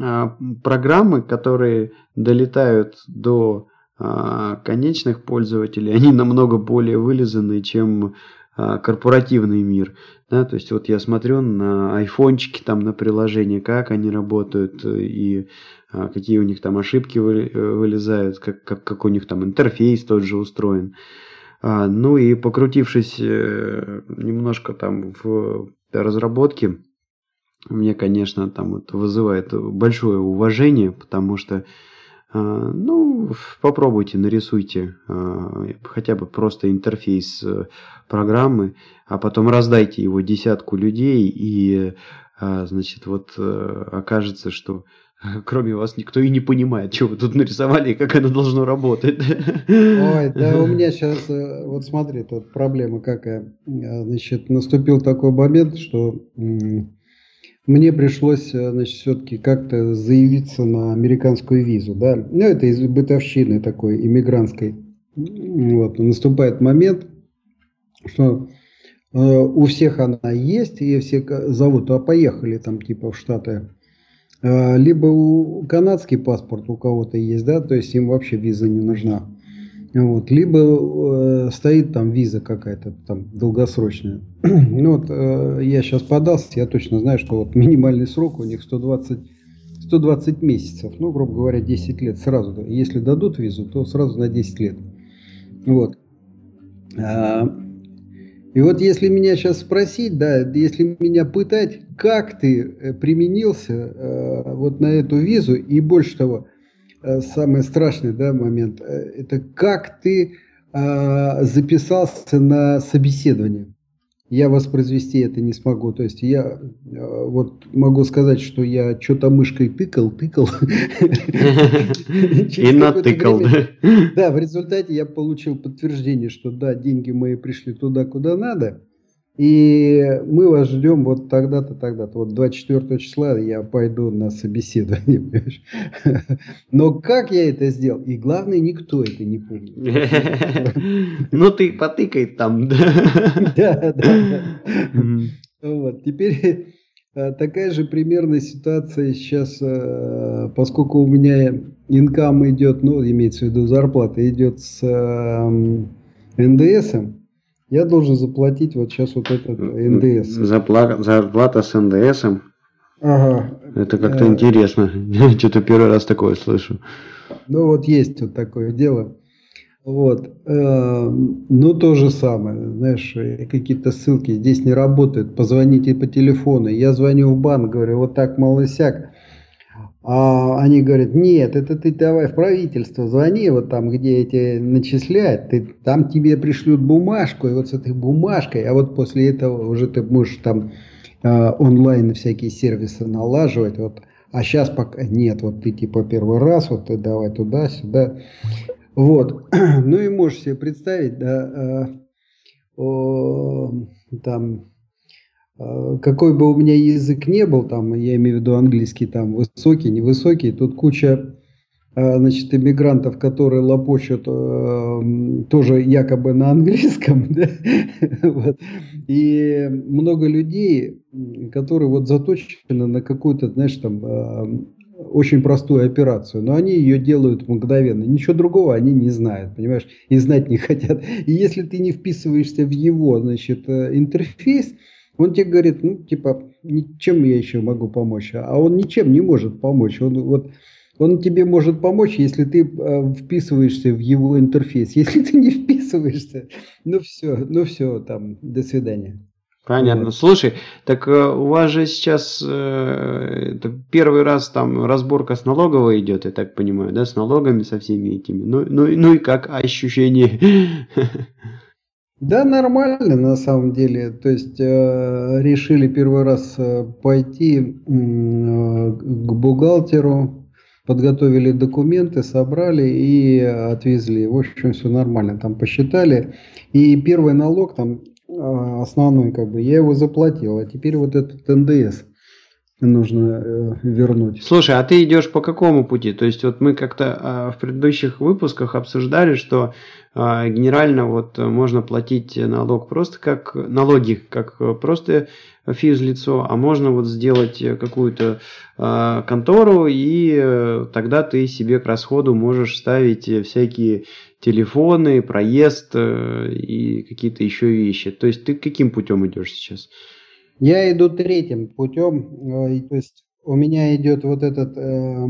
а, программы, которые долетают до а, конечных пользователей, они намного более вылизанные, чем корпоративный мир. Да, то есть вот я смотрю на айфончики, там на приложения, как они работают и какие у них там ошибки вылезают, как, как, как у них там интерфейс тот же устроен. Ну и покрутившись э, немножко там в разработке, мне, конечно, там вот вызывает большое уважение, потому что, э, ну, попробуйте, нарисуйте э, хотя бы просто интерфейс э, программы, а потом раздайте его десятку людей, и, значит, вот окажется, что кроме вас никто и не понимает, что вы тут нарисовали и как оно должно работать. Ой, да у меня сейчас, вот смотри, тут проблема какая. Значит, наступил такой момент, что мне пришлось, э, значит, все-таки как-то заявиться на американскую визу, да. Ну, это из бытовщины такой, иммигрантской. Вот, наступает момент, что э, у всех она есть, и все зовут, а поехали там типа в Штаты. Э, либо у канадский паспорт у кого-то есть, да, то есть им вообще виза не нужна. Вот. Либо э, стоит там виза какая-то там долгосрочная. ну вот э, я сейчас подался, я точно знаю, что вот минимальный срок у них 120, 120 месяцев. Ну, грубо говоря, 10 лет сразу. Если дадут визу, то сразу на 10 лет. Вот. А, и вот если меня сейчас спросить, да, если меня пытать, как ты э, применился э, вот на эту визу, и больше того, э, самый страшный да, момент, это как ты записался на собеседование я воспроизвести это не смогу. То есть я э, вот могу сказать, что я что-то мышкой тыкал, тыкал. И натыкал, да? Да, в результате я получил подтверждение, что да, деньги мои пришли туда, куда надо. И мы вас ждем вот тогда-то, тогда-то. Вот 24 числа я пойду на собеседование. Понимаешь? Но как я это сделал? И главное, никто это не помнит. Ну ты потыкай там, да? Да, да, Вот. Теперь э, такая же примерная ситуация сейчас, э, поскольку у меня инкам идет, ну, имеется в виду зарплата, идет с эм, НДСом, я должен заплатить вот сейчас вот этот НДС. Запла... Зарплата с НДСом? Ага. Это как-то э... интересно. Что-то первый раз такое слышу. Ну вот есть вот такое дело. Вот. Э, ну, то же самое. Знаешь, какие-то ссылки здесь не работают. Позвоните по телефону. Я звоню в банк, говорю, вот так, малосяк. А они говорят, нет, это ты давай в правительство звони, вот там, где эти начисляют, ты, там тебе пришлют бумажку, и вот с этой бумажкой, а вот после этого уже ты можешь там э, онлайн всякие сервисы налаживать, вот, а сейчас пока нет, вот ты типа первый раз, вот ты давай туда-сюда, вот, ну и можешь себе представить, да, э, о, там какой бы у меня язык не был, там, я имею в виду английский, там, высокий, невысокий, тут куча, а, значит, иммигрантов, которые лопочут э, тоже якобы на английском, да? вот. и много людей, которые вот заточены на какую-то, знаешь, там, э, очень простую операцию, но они ее делают мгновенно. Ничего другого они не знают, понимаешь, и знать не хотят. И если ты не вписываешься в его, значит, интерфейс, он тебе говорит, ну, типа, чем я еще могу помочь? А он ничем не может помочь. Он, вот, он тебе может помочь, если ты э, вписываешься в его интерфейс. Если ты не вписываешься, ну все, ну все, там, до свидания. Понятно. Вот. Слушай, так э, у вас же сейчас э, первый раз там разборка с налоговой идет, я так понимаю, да, с налогами, со всеми этими. Ну, ну, ну и как ощущение? Да, нормально на самом деле. То есть э, решили первый раз э, пойти э, к бухгалтеру, подготовили документы, собрали и отвезли. В общем, все нормально. Там посчитали. И первый налог там э, основной, как бы, я его заплатил. А теперь вот этот НДС нужно э, вернуть. Слушай, а ты идешь по какому пути? То есть вот мы как-то э, в предыдущих выпусках обсуждали, что генерально вот можно платить налог просто как налоги, как просто физлицо, а можно вот сделать какую-то э, контору и э, тогда ты себе к расходу можешь ставить всякие телефоны, проезд э, и какие-то еще вещи. То есть ты каким путем идешь сейчас? Я иду третьим путем, э, то есть у меня идет вот этот э,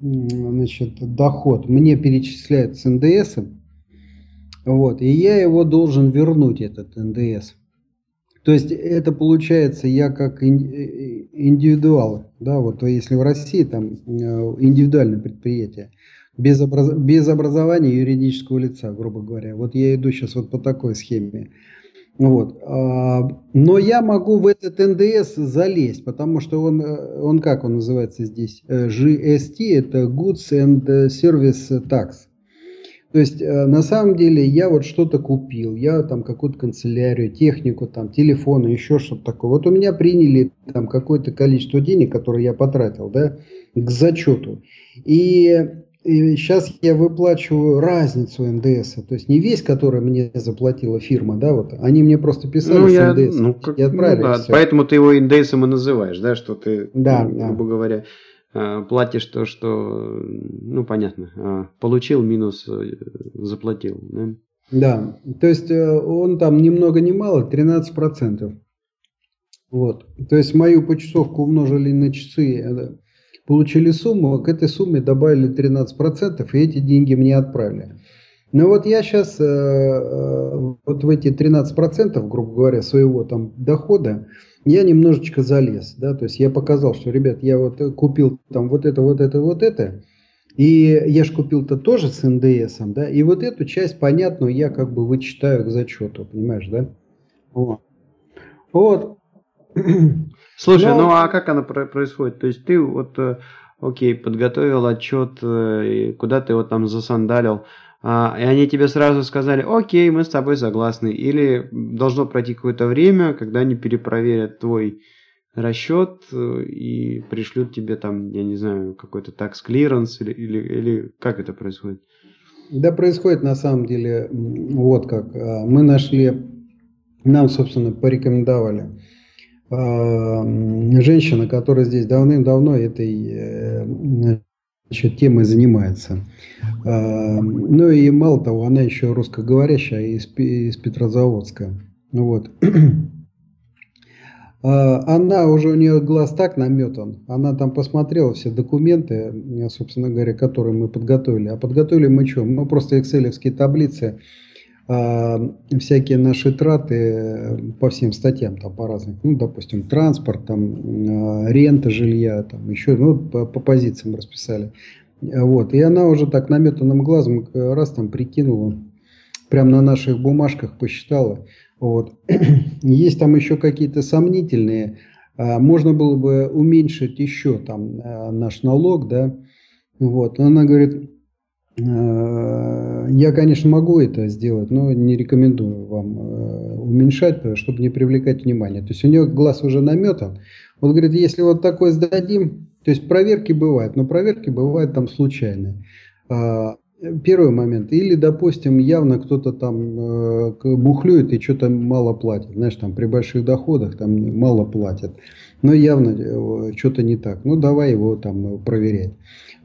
значит, доход, мне перечисляют с НДС, вот, и я его должен вернуть, этот НДС. То есть это получается я как э, индивидуал, да, вот если в России там индивидуальное предприятие, без, образ... без образования юридического лица, грубо говоря. Вот я иду сейчас вот по такой схеме. Вот. А, но я могу в этот НДС залезть, потому что он, э, он как он называется здесь? GST э, это Goods and Service Tax. То есть э, на самом деле я вот что-то купил, я там какую-то канцелярию, технику, там телефоны, еще что-то такое. Вот у меня приняли там какое-то количество денег, которое я потратил, да, к зачету. И и сейчас я выплачиваю разницу НДС, то есть не весь, который мне заплатила фирма, да, вот, они мне просто писали ну, я, НДС ну, как, и отправили. Ну, да, все. поэтому ты его НДСом и называешь, да, что ты, да, грубо да. говоря, платишь то, что, ну, понятно, а, получил минус э, заплатил, да? Да, то есть э, он там ни много ни мало, 13%. Вот, то есть мою почасовку умножили на часы, э, получили сумму, к этой сумме добавили 13%, и эти деньги мне отправили. Ну вот я сейчас э, э, вот в эти 13%, грубо говоря, своего там дохода, я немножечко залез, да, то есть я показал, что, ребят, я вот купил там вот это, вот это, вот это, и я же купил-то тоже с НДСом, да, и вот эту часть понятную я как бы вычитаю к зачету, понимаешь, да? Вот. вот. Слушай, Но... ну а как оно происходит? То есть ты вот, э, окей, подготовил отчет, куда ты его там засандалил, а, и они тебе сразу сказали, окей, мы с тобой согласны. Или должно пройти какое-то время, когда они перепроверят твой расчет э, и пришлют тебе там, я не знаю, какой-то tax clearance или, или, или как это происходит? Да, происходит на самом деле вот как. А, мы нашли, нам, собственно, порекомендовали а, женщина, которая здесь давным-давно этой э, значит, темой занимается. А, ну и мало того, она еще русскоговорящая из, из Петрозаводска. Вот. А, она уже, у нее глаз так наметан, она там посмотрела все документы, собственно говоря, которые мы подготовили. А подготовили мы что? Мы просто экселевские таблицы всякие наши траты э, по всем статьям там по разным, ну, допустим, транспорт, там, а, рента жилья, там, еще, ну, по, по позициям расписали. Вот, и она уже так наметанным глазом раз там прикинула, прямо на наших бумажках посчитала. Вот. Есть там еще какие-то сомнительные, а, можно было бы уменьшить еще там наш налог, да, вот. Она говорит, я, конечно, могу это сделать, но не рекомендую вам э, уменьшать, чтобы не привлекать внимание. То есть у него глаз уже наметан. Он говорит, если вот такой сдадим, то есть проверки бывают, но проверки бывают там случайные. А, первый момент. Или, допустим, явно кто-то там э, бухлюет и что-то мало платит. Знаешь, там при больших доходах там мало платят. Но явно что-то не так. Ну, давай его там проверять.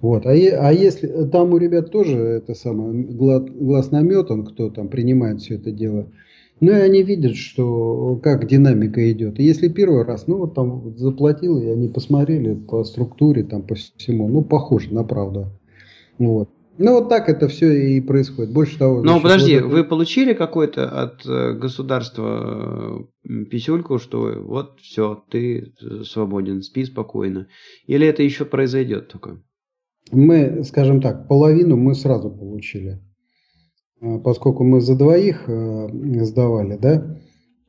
Вот. А, а если там у ребят тоже это самое глаз, глаз наметан, кто там принимает все это дело, ну и они видят, что как динамика идет. И если первый раз, ну вот там заплатил, и они посмотрели по структуре, там по всему, ну похоже на правду. Вот. Ну вот так это все и происходит. Больше того. Но подожди, вот вы получили какой-то от э, государства писюльку, что вот все, ты свободен, спи спокойно. Или это еще произойдет только? Мы, скажем так, половину мы сразу получили. А, поскольку мы за двоих э, сдавали, да,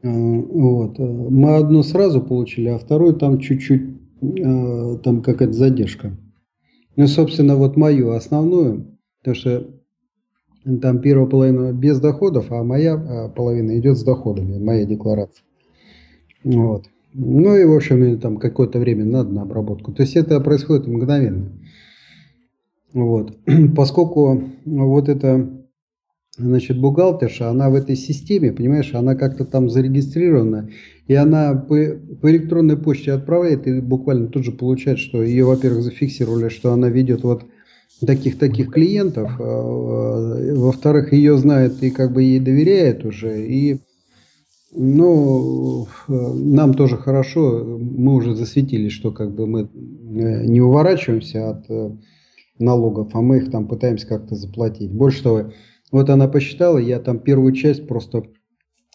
а, вот, э, мы одну сразу получили, а вторую там чуть-чуть, э, там какая-то задержка. Ну, собственно, вот мою основную, потому что там первая половина без доходов, а моя половина идет с доходами, моя декларация. Вот. Ну и, в общем, там какое-то время надо на обработку. То есть это происходит мгновенно. Вот. Поскольку вот эта значит, бухгалтерша, она в этой системе, понимаешь, она как-то там зарегистрирована, и она по, по электронной почте отправляет и буквально тут же получает, что ее, во-первых, зафиксировали, что она ведет вот таких-таких клиентов, а, а, во-вторых, ее знает и как бы ей доверяет уже, и ну, нам тоже хорошо, мы уже засветились, что как бы мы э, не уворачиваемся от э, налогов, а мы их там пытаемся как-то заплатить. Больше того, вот она посчитала, я там первую часть просто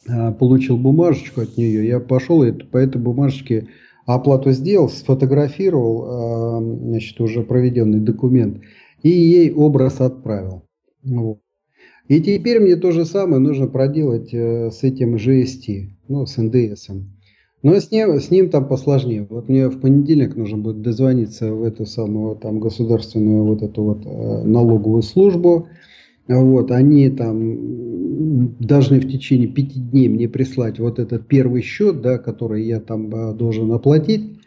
а, получил бумажечку от нее, я пошел и по этой бумажечке оплату сделал, сфотографировал, а, значит, уже проведенный документ и ей образ отправил. Вот. И теперь мне то же самое нужно проделать э, с этим GST, ну, с НДС. Но с ним, с ним там посложнее. Вот мне в понедельник нужно будет дозвониться в эту самую там государственную вот эту вот э, налоговую службу. Вот, они там должны в течение пяти дней мне прислать вот этот первый счет, да, который я там э, должен оплатить.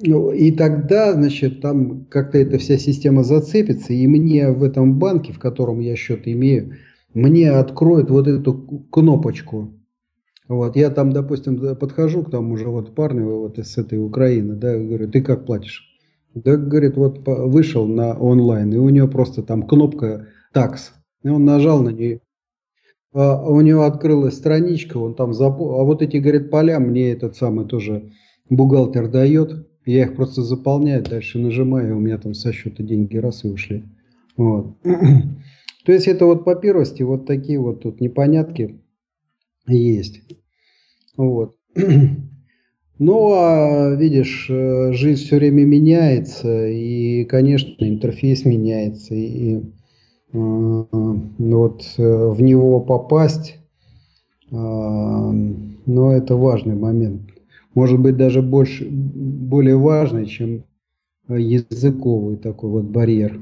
Ну, и тогда, значит, там как-то эта вся система зацепится, и мне в этом банке, в котором я счет имею, мне откроют вот эту кнопочку вот, я там, допустим, подхожу к тому же вот парню вот из этой Украины, да, говорю, ты как платишь? Да, говорит, вот вышел на онлайн, и у него просто там кнопка такс. И он нажал на нее. А у него открылась страничка, он там зап... А вот эти, говорит, поля мне этот самый тоже бухгалтер дает. Я их просто заполняю, дальше нажимаю, у меня там со счета деньги раз и ушли. Вот. То есть это вот по первости вот такие вот тут непонятки есть. Вот. Ну, а видишь, э, жизнь все время меняется, и, конечно, интерфейс меняется, и, и вот в него попасть, но это важный момент. Может быть, даже больше, более важный, чем языковый такой вот барьер.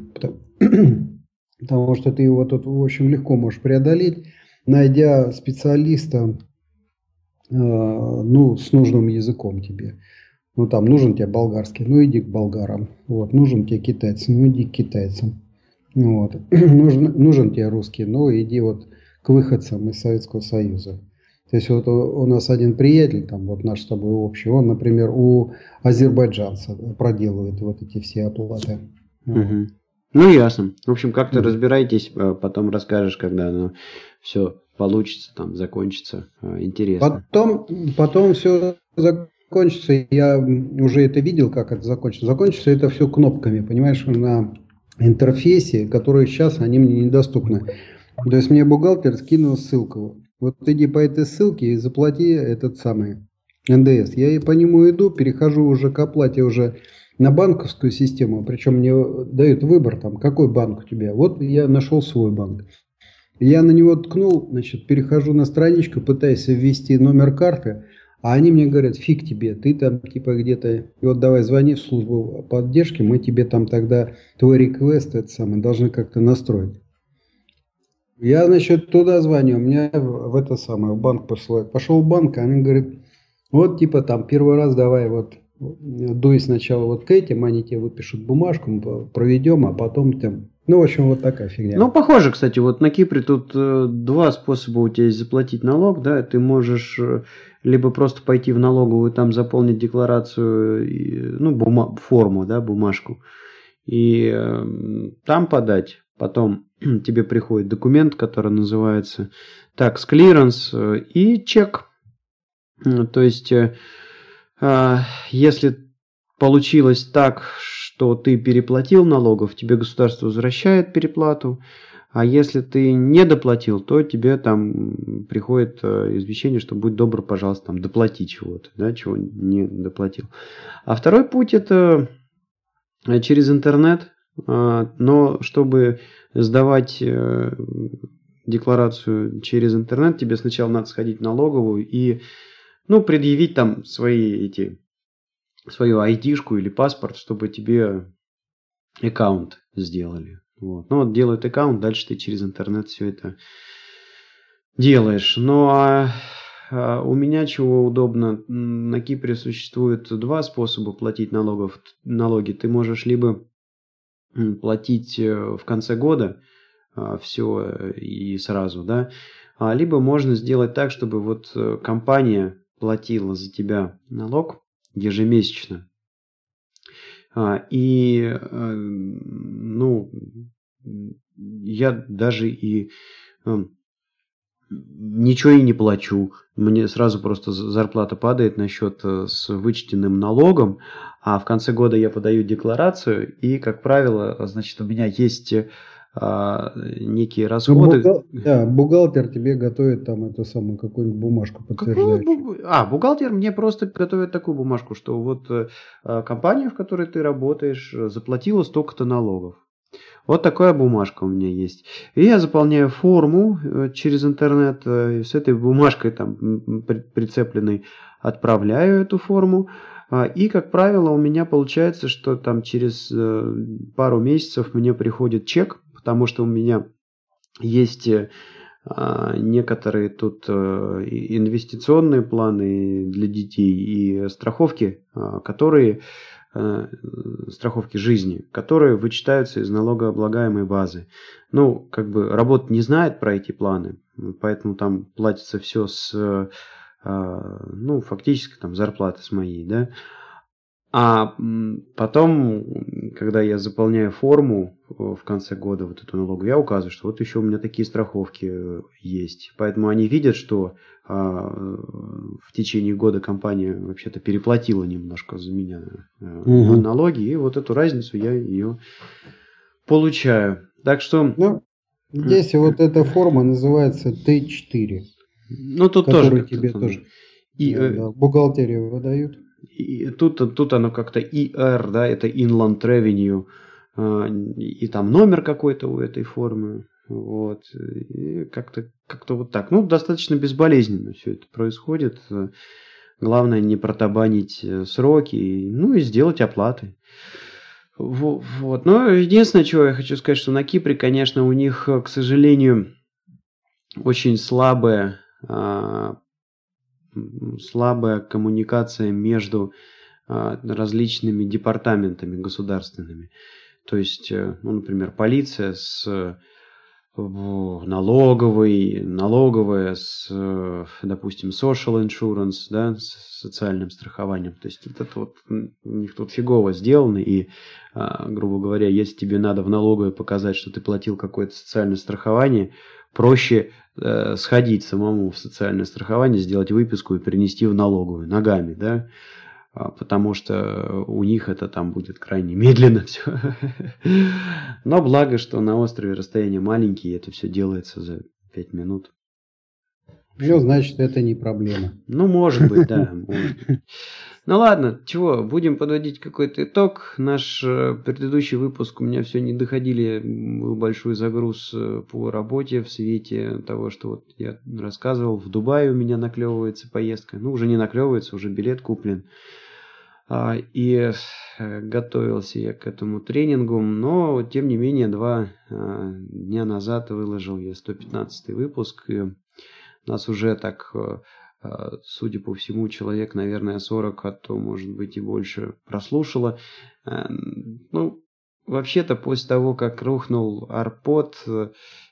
Потому что ты его тут, в общем, легко можешь преодолеть, найдя специалиста, э, ну, с нужным языком тебе. Ну, там, нужен тебе болгарский, ну, иди к болгарам. Вот, нужен тебе китайцы, ну, иди к китайцам. Вот. нужен, нужен тебе русский, ну, иди вот к выходцам из Советского Союза. То есть вот у нас один приятель, там вот наш с тобой общий, он, например, у азербайджанца проделывает вот эти все оплаты. Угу. Ну, ясно. В общем, как-то угу. разбирайтесь, а потом расскажешь, когда оно все получится, там, закончится. А, интересно. Потом, потом все закончится. Я уже это видел, как это закончится. Закончится это все кнопками, понимаешь, на интерфейсе, которые сейчас они мне недоступны. То есть мне бухгалтер скинул ссылку. Вот иди по этой ссылке и заплати этот самый НДС. Я и по нему иду, перехожу уже к оплате уже на банковскую систему. Причем мне дают выбор там, какой банк у тебя. Вот я нашел свой банк. Я на него ткнул, значит, перехожу на страничку, пытаюсь ввести номер карты, а они мне говорят, фиг тебе, ты там типа где-то, и вот давай звони в службу поддержки, мы тебе там тогда твой реквест, это самое, должны как-то настроить. Я, значит, туда звоню, меня в это самое, в банк посылают. Пошел в банк, они говорят, вот типа там первый раз давай вот дуй сначала вот к этим, они тебе выпишут бумажку, проведем, а потом там ну, в общем, вот такая фигня. Ну, похоже, кстати, вот на Кипре тут э, два способа у тебя есть заплатить налог, да, ты можешь э, либо просто пойти в налоговую, там заполнить декларацию, ну, бума- форму, да, бумажку, и э, там подать, потом тебе приходит документ, который называется tax clearance э, и чек. То есть, если получилось так, что ты переплатил налогов, тебе государство возвращает переплату, а если ты не доплатил, то тебе там приходит э, извещение, что будь добр, пожалуйста, там доплати чего-то, да, чего не доплатил. А второй путь это через интернет, но чтобы сдавать э, декларацию через интернет, тебе сначала надо сходить в налоговую и, ну, предъявить там свои эти, свою айдишку или паспорт, чтобы тебе аккаунт сделали. Вот. Ну, вот делают аккаунт, дальше ты через интернет все это делаешь. Ну, а, а у меня чего удобно, на Кипре существует два способа платить налогов, налоги. Ты можешь либо платить э, в конце года а, все э, и сразу, да, а, либо можно сделать так, чтобы вот э, компания платила за тебя налог ежемесячно. А, и, ну, я даже и ничего и не плачу. Мне сразу просто зарплата падает на счет э, с вычтенным налогом, а в конце года я подаю декларацию, и, как правило, значит, у меня есть а, некие ну, расходы. Бухгал... Да, бухгалтер тебе готовит там эту самую какую-нибудь бумажку подтверждающую. А, бухгалтер мне просто готовит такую бумажку, что вот э, компания, в которой ты работаешь, заплатила столько-то налогов. Вот такая бумажка у меня есть. И я заполняю форму э, через интернет, э, с этой бумажкой там прицепленной отправляю эту форму. А, и, как правило, у меня получается, что там через э, пару месяцев мне приходит чек, потому что у меня есть а, некоторые тут инвестиционные планы для детей и страховки, а, которые Э, страховки жизни, которые вычитаются из налогооблагаемой базы. Ну, как бы работа не знает про эти планы, поэтому там платится все с, э, ну, фактически там зарплаты с моей, да. А потом, когда я заполняю форму э, в конце года, вот эту налогу, я указываю, что вот еще у меня такие страховки есть. Поэтому они видят, что а, в течение года компания вообще-то переплатила немножко за меня угу. налоги, и вот эту разницу я ее получаю. Так что... Ну, Здесь вот эта форма называется Т4. Ну, тут тоже. тебе тоже и, да, да, бухгалтерию выдают. И тут, тут оно как-то IR, да, это Inland Revenue, а, и там номер какой-то у этой формы. Вот. И как-то как вот так. Ну, достаточно безболезненно все это происходит. Главное не протабанить э, сроки, ну и сделать оплаты. Вот. Но единственное, чего я хочу сказать, что на Кипре, конечно, у них, к сожалению, очень слабая, слабая коммуникация между а, различными департаментами государственными. То есть, э, ну, например, полиция с налоговый, налоговая с, допустим, social insurance, да, с социальным страхованием. То есть это вот у них тут фигово сделано, и, а, грубо говоря, если тебе надо в налоговой показать, что ты платил какое-то социальное страхование, проще э, сходить самому в социальное страхование, сделать выписку и принести в налоговую ногами, да, а, потому что у них это там будет крайне медленно все. Но благо, что на острове расстояние маленькие, это все делается за 5 минут. Ну, значит, это не проблема. Ну, может быть, да. Ну ладно, чего, будем подводить какой-то итог. Наш э, предыдущий выпуск у меня все не доходили, был большой загруз э, по работе в свете того, что вот я рассказывал, в Дубае у меня наклевывается поездка. Ну, уже не наклевывается, уже билет куплен. А, и э, готовился я к этому тренингу, но тем не менее два а, дня назад выложил я 115 выпуск, и нас уже так, э, а, судя по всему, человек, наверное, 40, а то, может быть, и больше прослушало. Э, ну, вообще-то после того, как рухнул Арпод,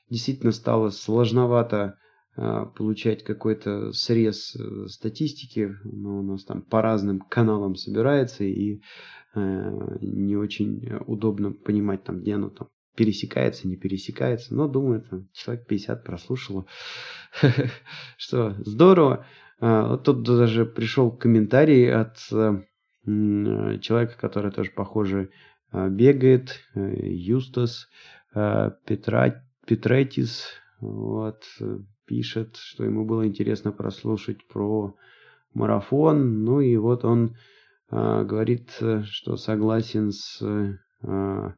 действительно стало сложновато получать какой-то срез э, статистики, но у нас там по разным каналам собирается, и э, не очень удобно понимать, там, где оно там пересекается, не пересекается. Но, думаю, это человек 50 прослушало. Что, здорово. А, тут даже пришел комментарий от э, человека, который тоже, похоже, бегает, Юстас Петратис, вот, пишет, что ему было интересно прослушать про марафон. Ну и вот он э, говорит, что согласен с э,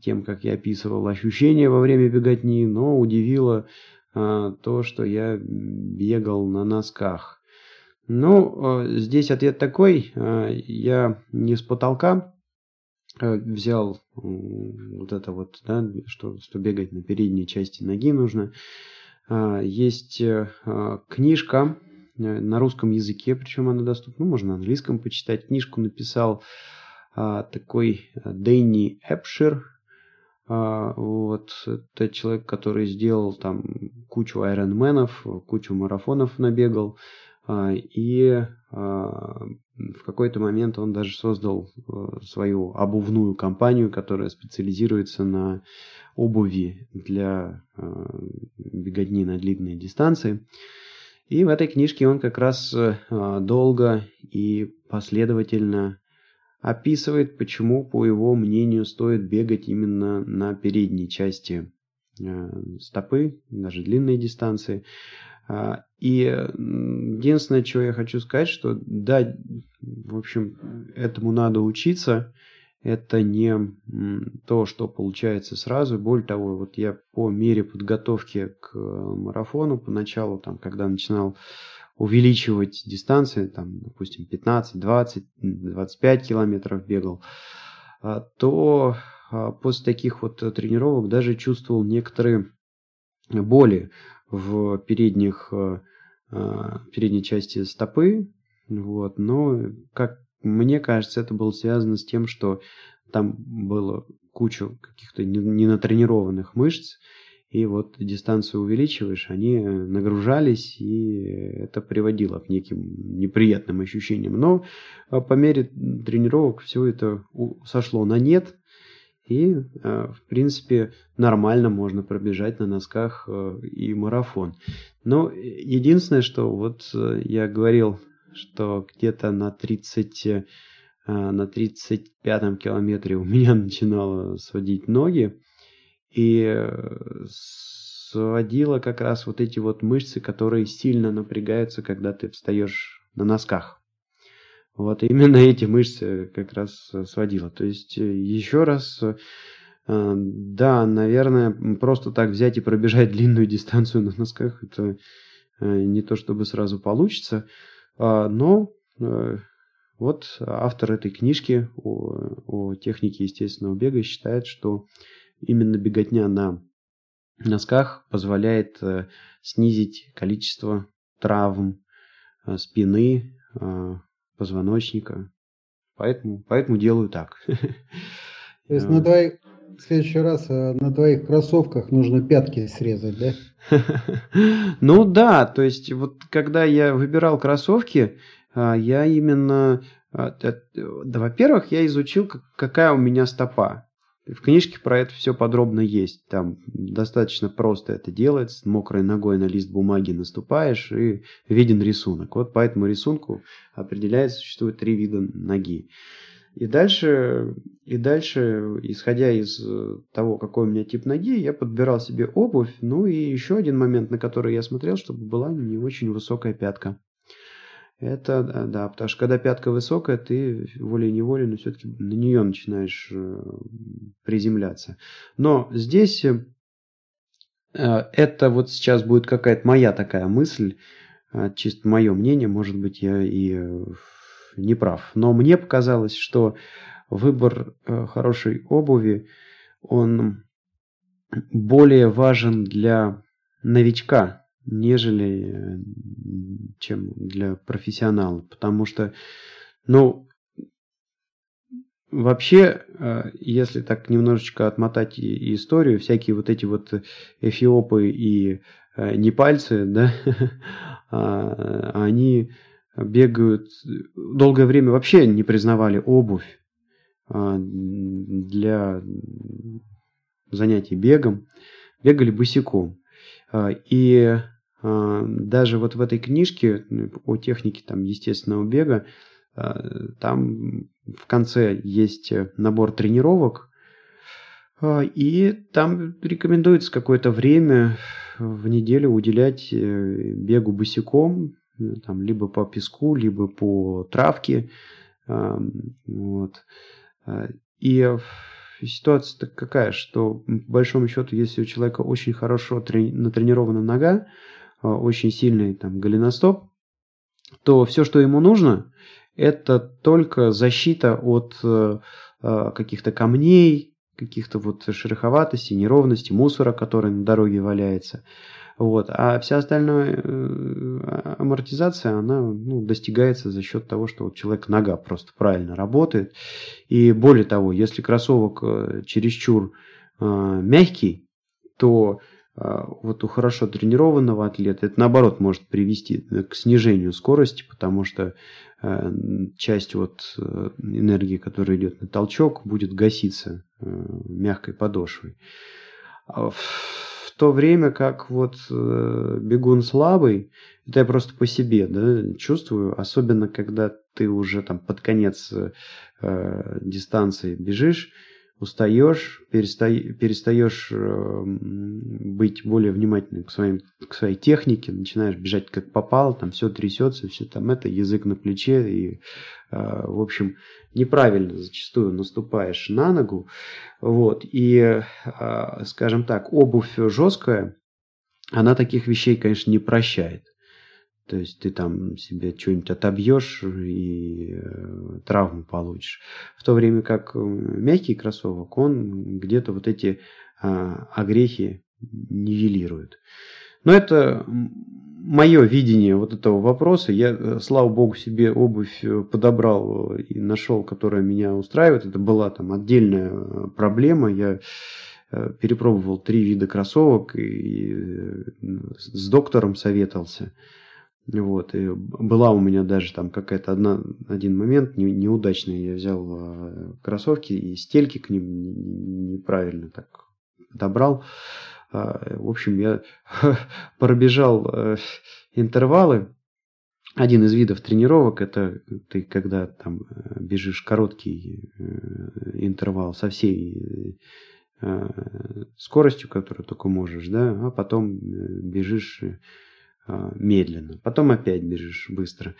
тем, как я описывал ощущения во время беготни, но удивило э, то, что я бегал на носках. Ну, э, здесь ответ такой. Э, я не с потолка взял вот это вот, да, что, что бегать на передней части ноги нужно. А, есть э, а, книжка э, на русском языке, причем она доступна, ну, можно на английском почитать. Книжку написал а, такой э, Дэнни Эпшир. Вот, это человек, который сделал там кучу айронменов, кучу марафонов набегал. И в какой-то момент он даже создал свою обувную компанию, которая специализируется на обуви для э, беготни на длинные дистанции. И в этой книжке он как раз э, долго и последовательно описывает, почему, по его мнению, стоит бегать именно на передней части э, стопы, даже длинные дистанции. А, и единственное, чего я хочу сказать, что да, в общем, этому надо учиться, это не то, что получается сразу. Более того, вот я по мере подготовки к марафону, поначалу, там, когда начинал увеличивать дистанции, там, допустим, 15, 20, 25 километров бегал, а, то а, после таких вот тренировок даже чувствовал некоторые боли в передних, а, передней части стопы, вот, но как мне кажется, это было связано с тем, что там было кучу каких-то ненатренированных мышц, и вот дистанцию увеличиваешь, они нагружались, и это приводило к неким неприятным ощущениям. Но а, по мере тренировок все это сошло на нет, и, а, в принципе, нормально можно пробежать на носках и марафон. Но единственное, что вот я говорил что где-то на 30 э, на 35 километре у меня начинало сводить ноги. И сводила как раз вот эти вот мышцы, которые сильно напрягаются, когда ты встаешь на носках. Вот именно эти мышцы как раз сводила. То есть еще раз а, да, наверное, просто так взять и пробежать длинную дистанцию на носках, это э, не то чтобы сразу получится, а, но э, вот автор этой книжки о, о технике естественного бега считает, что именно беготня на носках позволяет э, снизить количество травм спины, позвоночника. Поэтому, поэтому делаю так. То есть на твоей в следующий раз э, на твоих кроссовках нужно пятки срезать, да? Ну да, то есть вот когда я выбирал кроссовки, я именно... Да, во-первых, я изучил, какая у меня стопа. В книжке про это все подробно есть. Там достаточно просто это делается. Мокрой ногой на лист бумаги наступаешь и виден рисунок. Вот по этому рисунку определяется, существует три вида ноги. И дальше, и дальше, исходя из того, какой у меня тип ноги, я подбирал себе обувь. Ну и еще один момент, на который я смотрел, чтобы была не очень высокая пятка. Это, да, потому что когда пятка высокая, ты волей-неволей, но все-таки на нее начинаешь э, приземляться. Но здесь э, это вот сейчас будет какая-то моя такая мысль, чисто мое мнение, может быть, я и не прав. Но мне показалось, что выбор э, хорошей обуви, он более важен для новичка, нежели э, чем для профессионала. Потому что, ну, вообще, э, если так немножечко отмотать историю, всякие вот эти вот эфиопы и непальцы, да, а, они бегают, долгое время вообще не признавали обувь а, для занятий бегом, бегали босиком. А, и даже вот в этой книжке о технике там, естественного бега, там в конце есть набор тренировок, и там рекомендуется какое-то время в неделю уделять э, бегу босиком, Э, там, либо по песку, либо по травке. Вот. А, и ситуация какая, что по большому счету, если у человека очень хорошо натренирована нога, а, очень сильный там голеностоп, то все, что ему нужно, это только защита от э, а, каких-то камней, каких-то вот шероховатостей, неровностей, мусора, который на дороге валяется. Вот. А вся остальная э, амортизация, она ну, достигается за счет того, что вот человек нога просто правильно работает. И более того, если кроссовок э, чересчур э, мягкий, то вот у хорошо тренированного атлета это наоборот может привести к снижению скорости, потому что часть вот энергии, которая идет на толчок, будет гаситься мягкой подошвой. А в то время как вот э, бегун слабый, это я просто по себе да, чувствую, особенно когда ты уже там под конец э, дистанции бежишь, устаешь, перестаешь, перестаешь э, быть более внимательным к, своим, к своей технике, начинаешь бежать как попало, там все трясется, все там это, язык на плече, и, э, в общем, неправильно зачастую наступаешь на ногу, вот, и, э, скажем так, обувь жесткая, она таких вещей, конечно, не прощает. То есть ты там себе что-нибудь отобьешь и э, травму получишь. В то время как э, мягкий кроссовок, он где-то вот эти э, огрехи нивелирует. Но это мое видение вот этого вопроса. Я, э, слава богу, себе обувь подобрал и нашел, которая меня устраивает. Это была там отдельная проблема. Я перепробовал три вида кроссовок и с доктором советовался. Вот, и была у меня даже там какая-то одна, один момент не, неудачный. Я взял э, кроссовки и стельки к ним неправильно так добрал. Э, в общем, я пробежал э, интервалы. Один из видов тренировок это ты когда там бежишь короткий интервал со всей э, скоростью, которую только можешь, да, а потом бежишь медленно, потом опять бежишь быстро.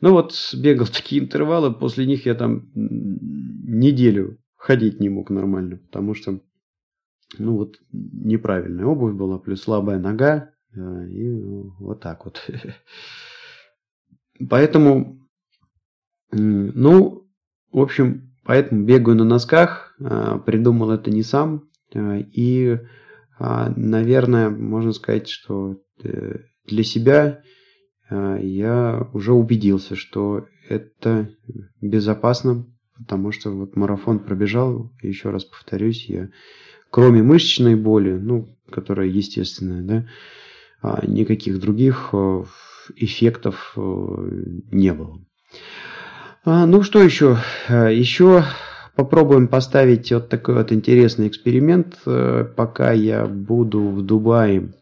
Ну вот бегал такие интервалы, после них я там неделю ходить не мог нормально, потому что ну вот неправильная обувь была, плюс слабая нога, и вот так вот. Поэтому, ну, в общем, поэтому бегаю на носках, а, придумал это не сам, а, и, а, наверное, можно сказать, что э, для себя я уже убедился, что это безопасно, потому что вот марафон пробежал, еще раз повторюсь, я кроме мышечной боли, ну, которая естественная, да, никаких других эффектов э, не было. А, ну что еще? Э, еще попробуем поставить вот такой вот интересный эксперимент. Э, пока я буду в Дубае,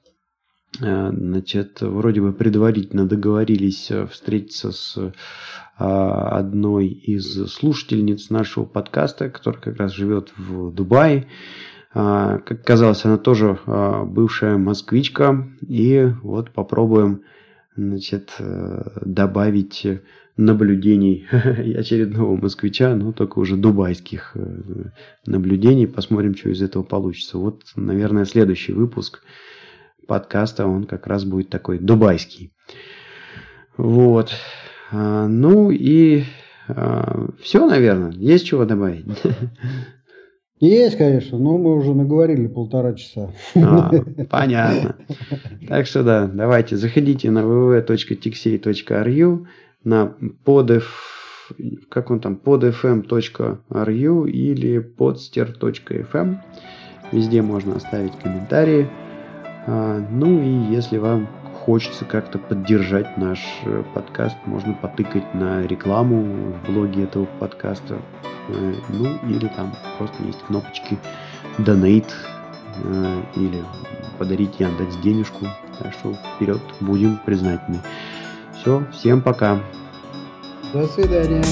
значит, вроде бы предварительно договорились встретиться с одной из слушательниц нашего подкаста, которая как раз живет в Дубае. Как казалось, она тоже бывшая москвичка. И вот попробуем значит, э, добавить наблюдений очередного москвича, но только уже дубайских э, наблюдений. Посмотрим, что из этого получится. Вот, наверное, следующий выпуск подкаста, он как раз будет такой дубайский. Вот. А, ну и а, все, наверное. Есть чего добавить? Есть, конечно, но мы уже наговорили полтора часа. А, понятно. Так что да, давайте заходите на www.tixey.ru, на podf, как он там, podfm.ru или podster.fm. Везде можно оставить комментарии. А, ну и если вам хочется как-то поддержать наш э, подкаст, можно потыкать на рекламу в блоге этого подкаста. Э, ну, или там просто есть кнопочки Donate э, или подарить Яндекс денежку. Так что вперед, будем признательны. Все, всем пока. До свидания.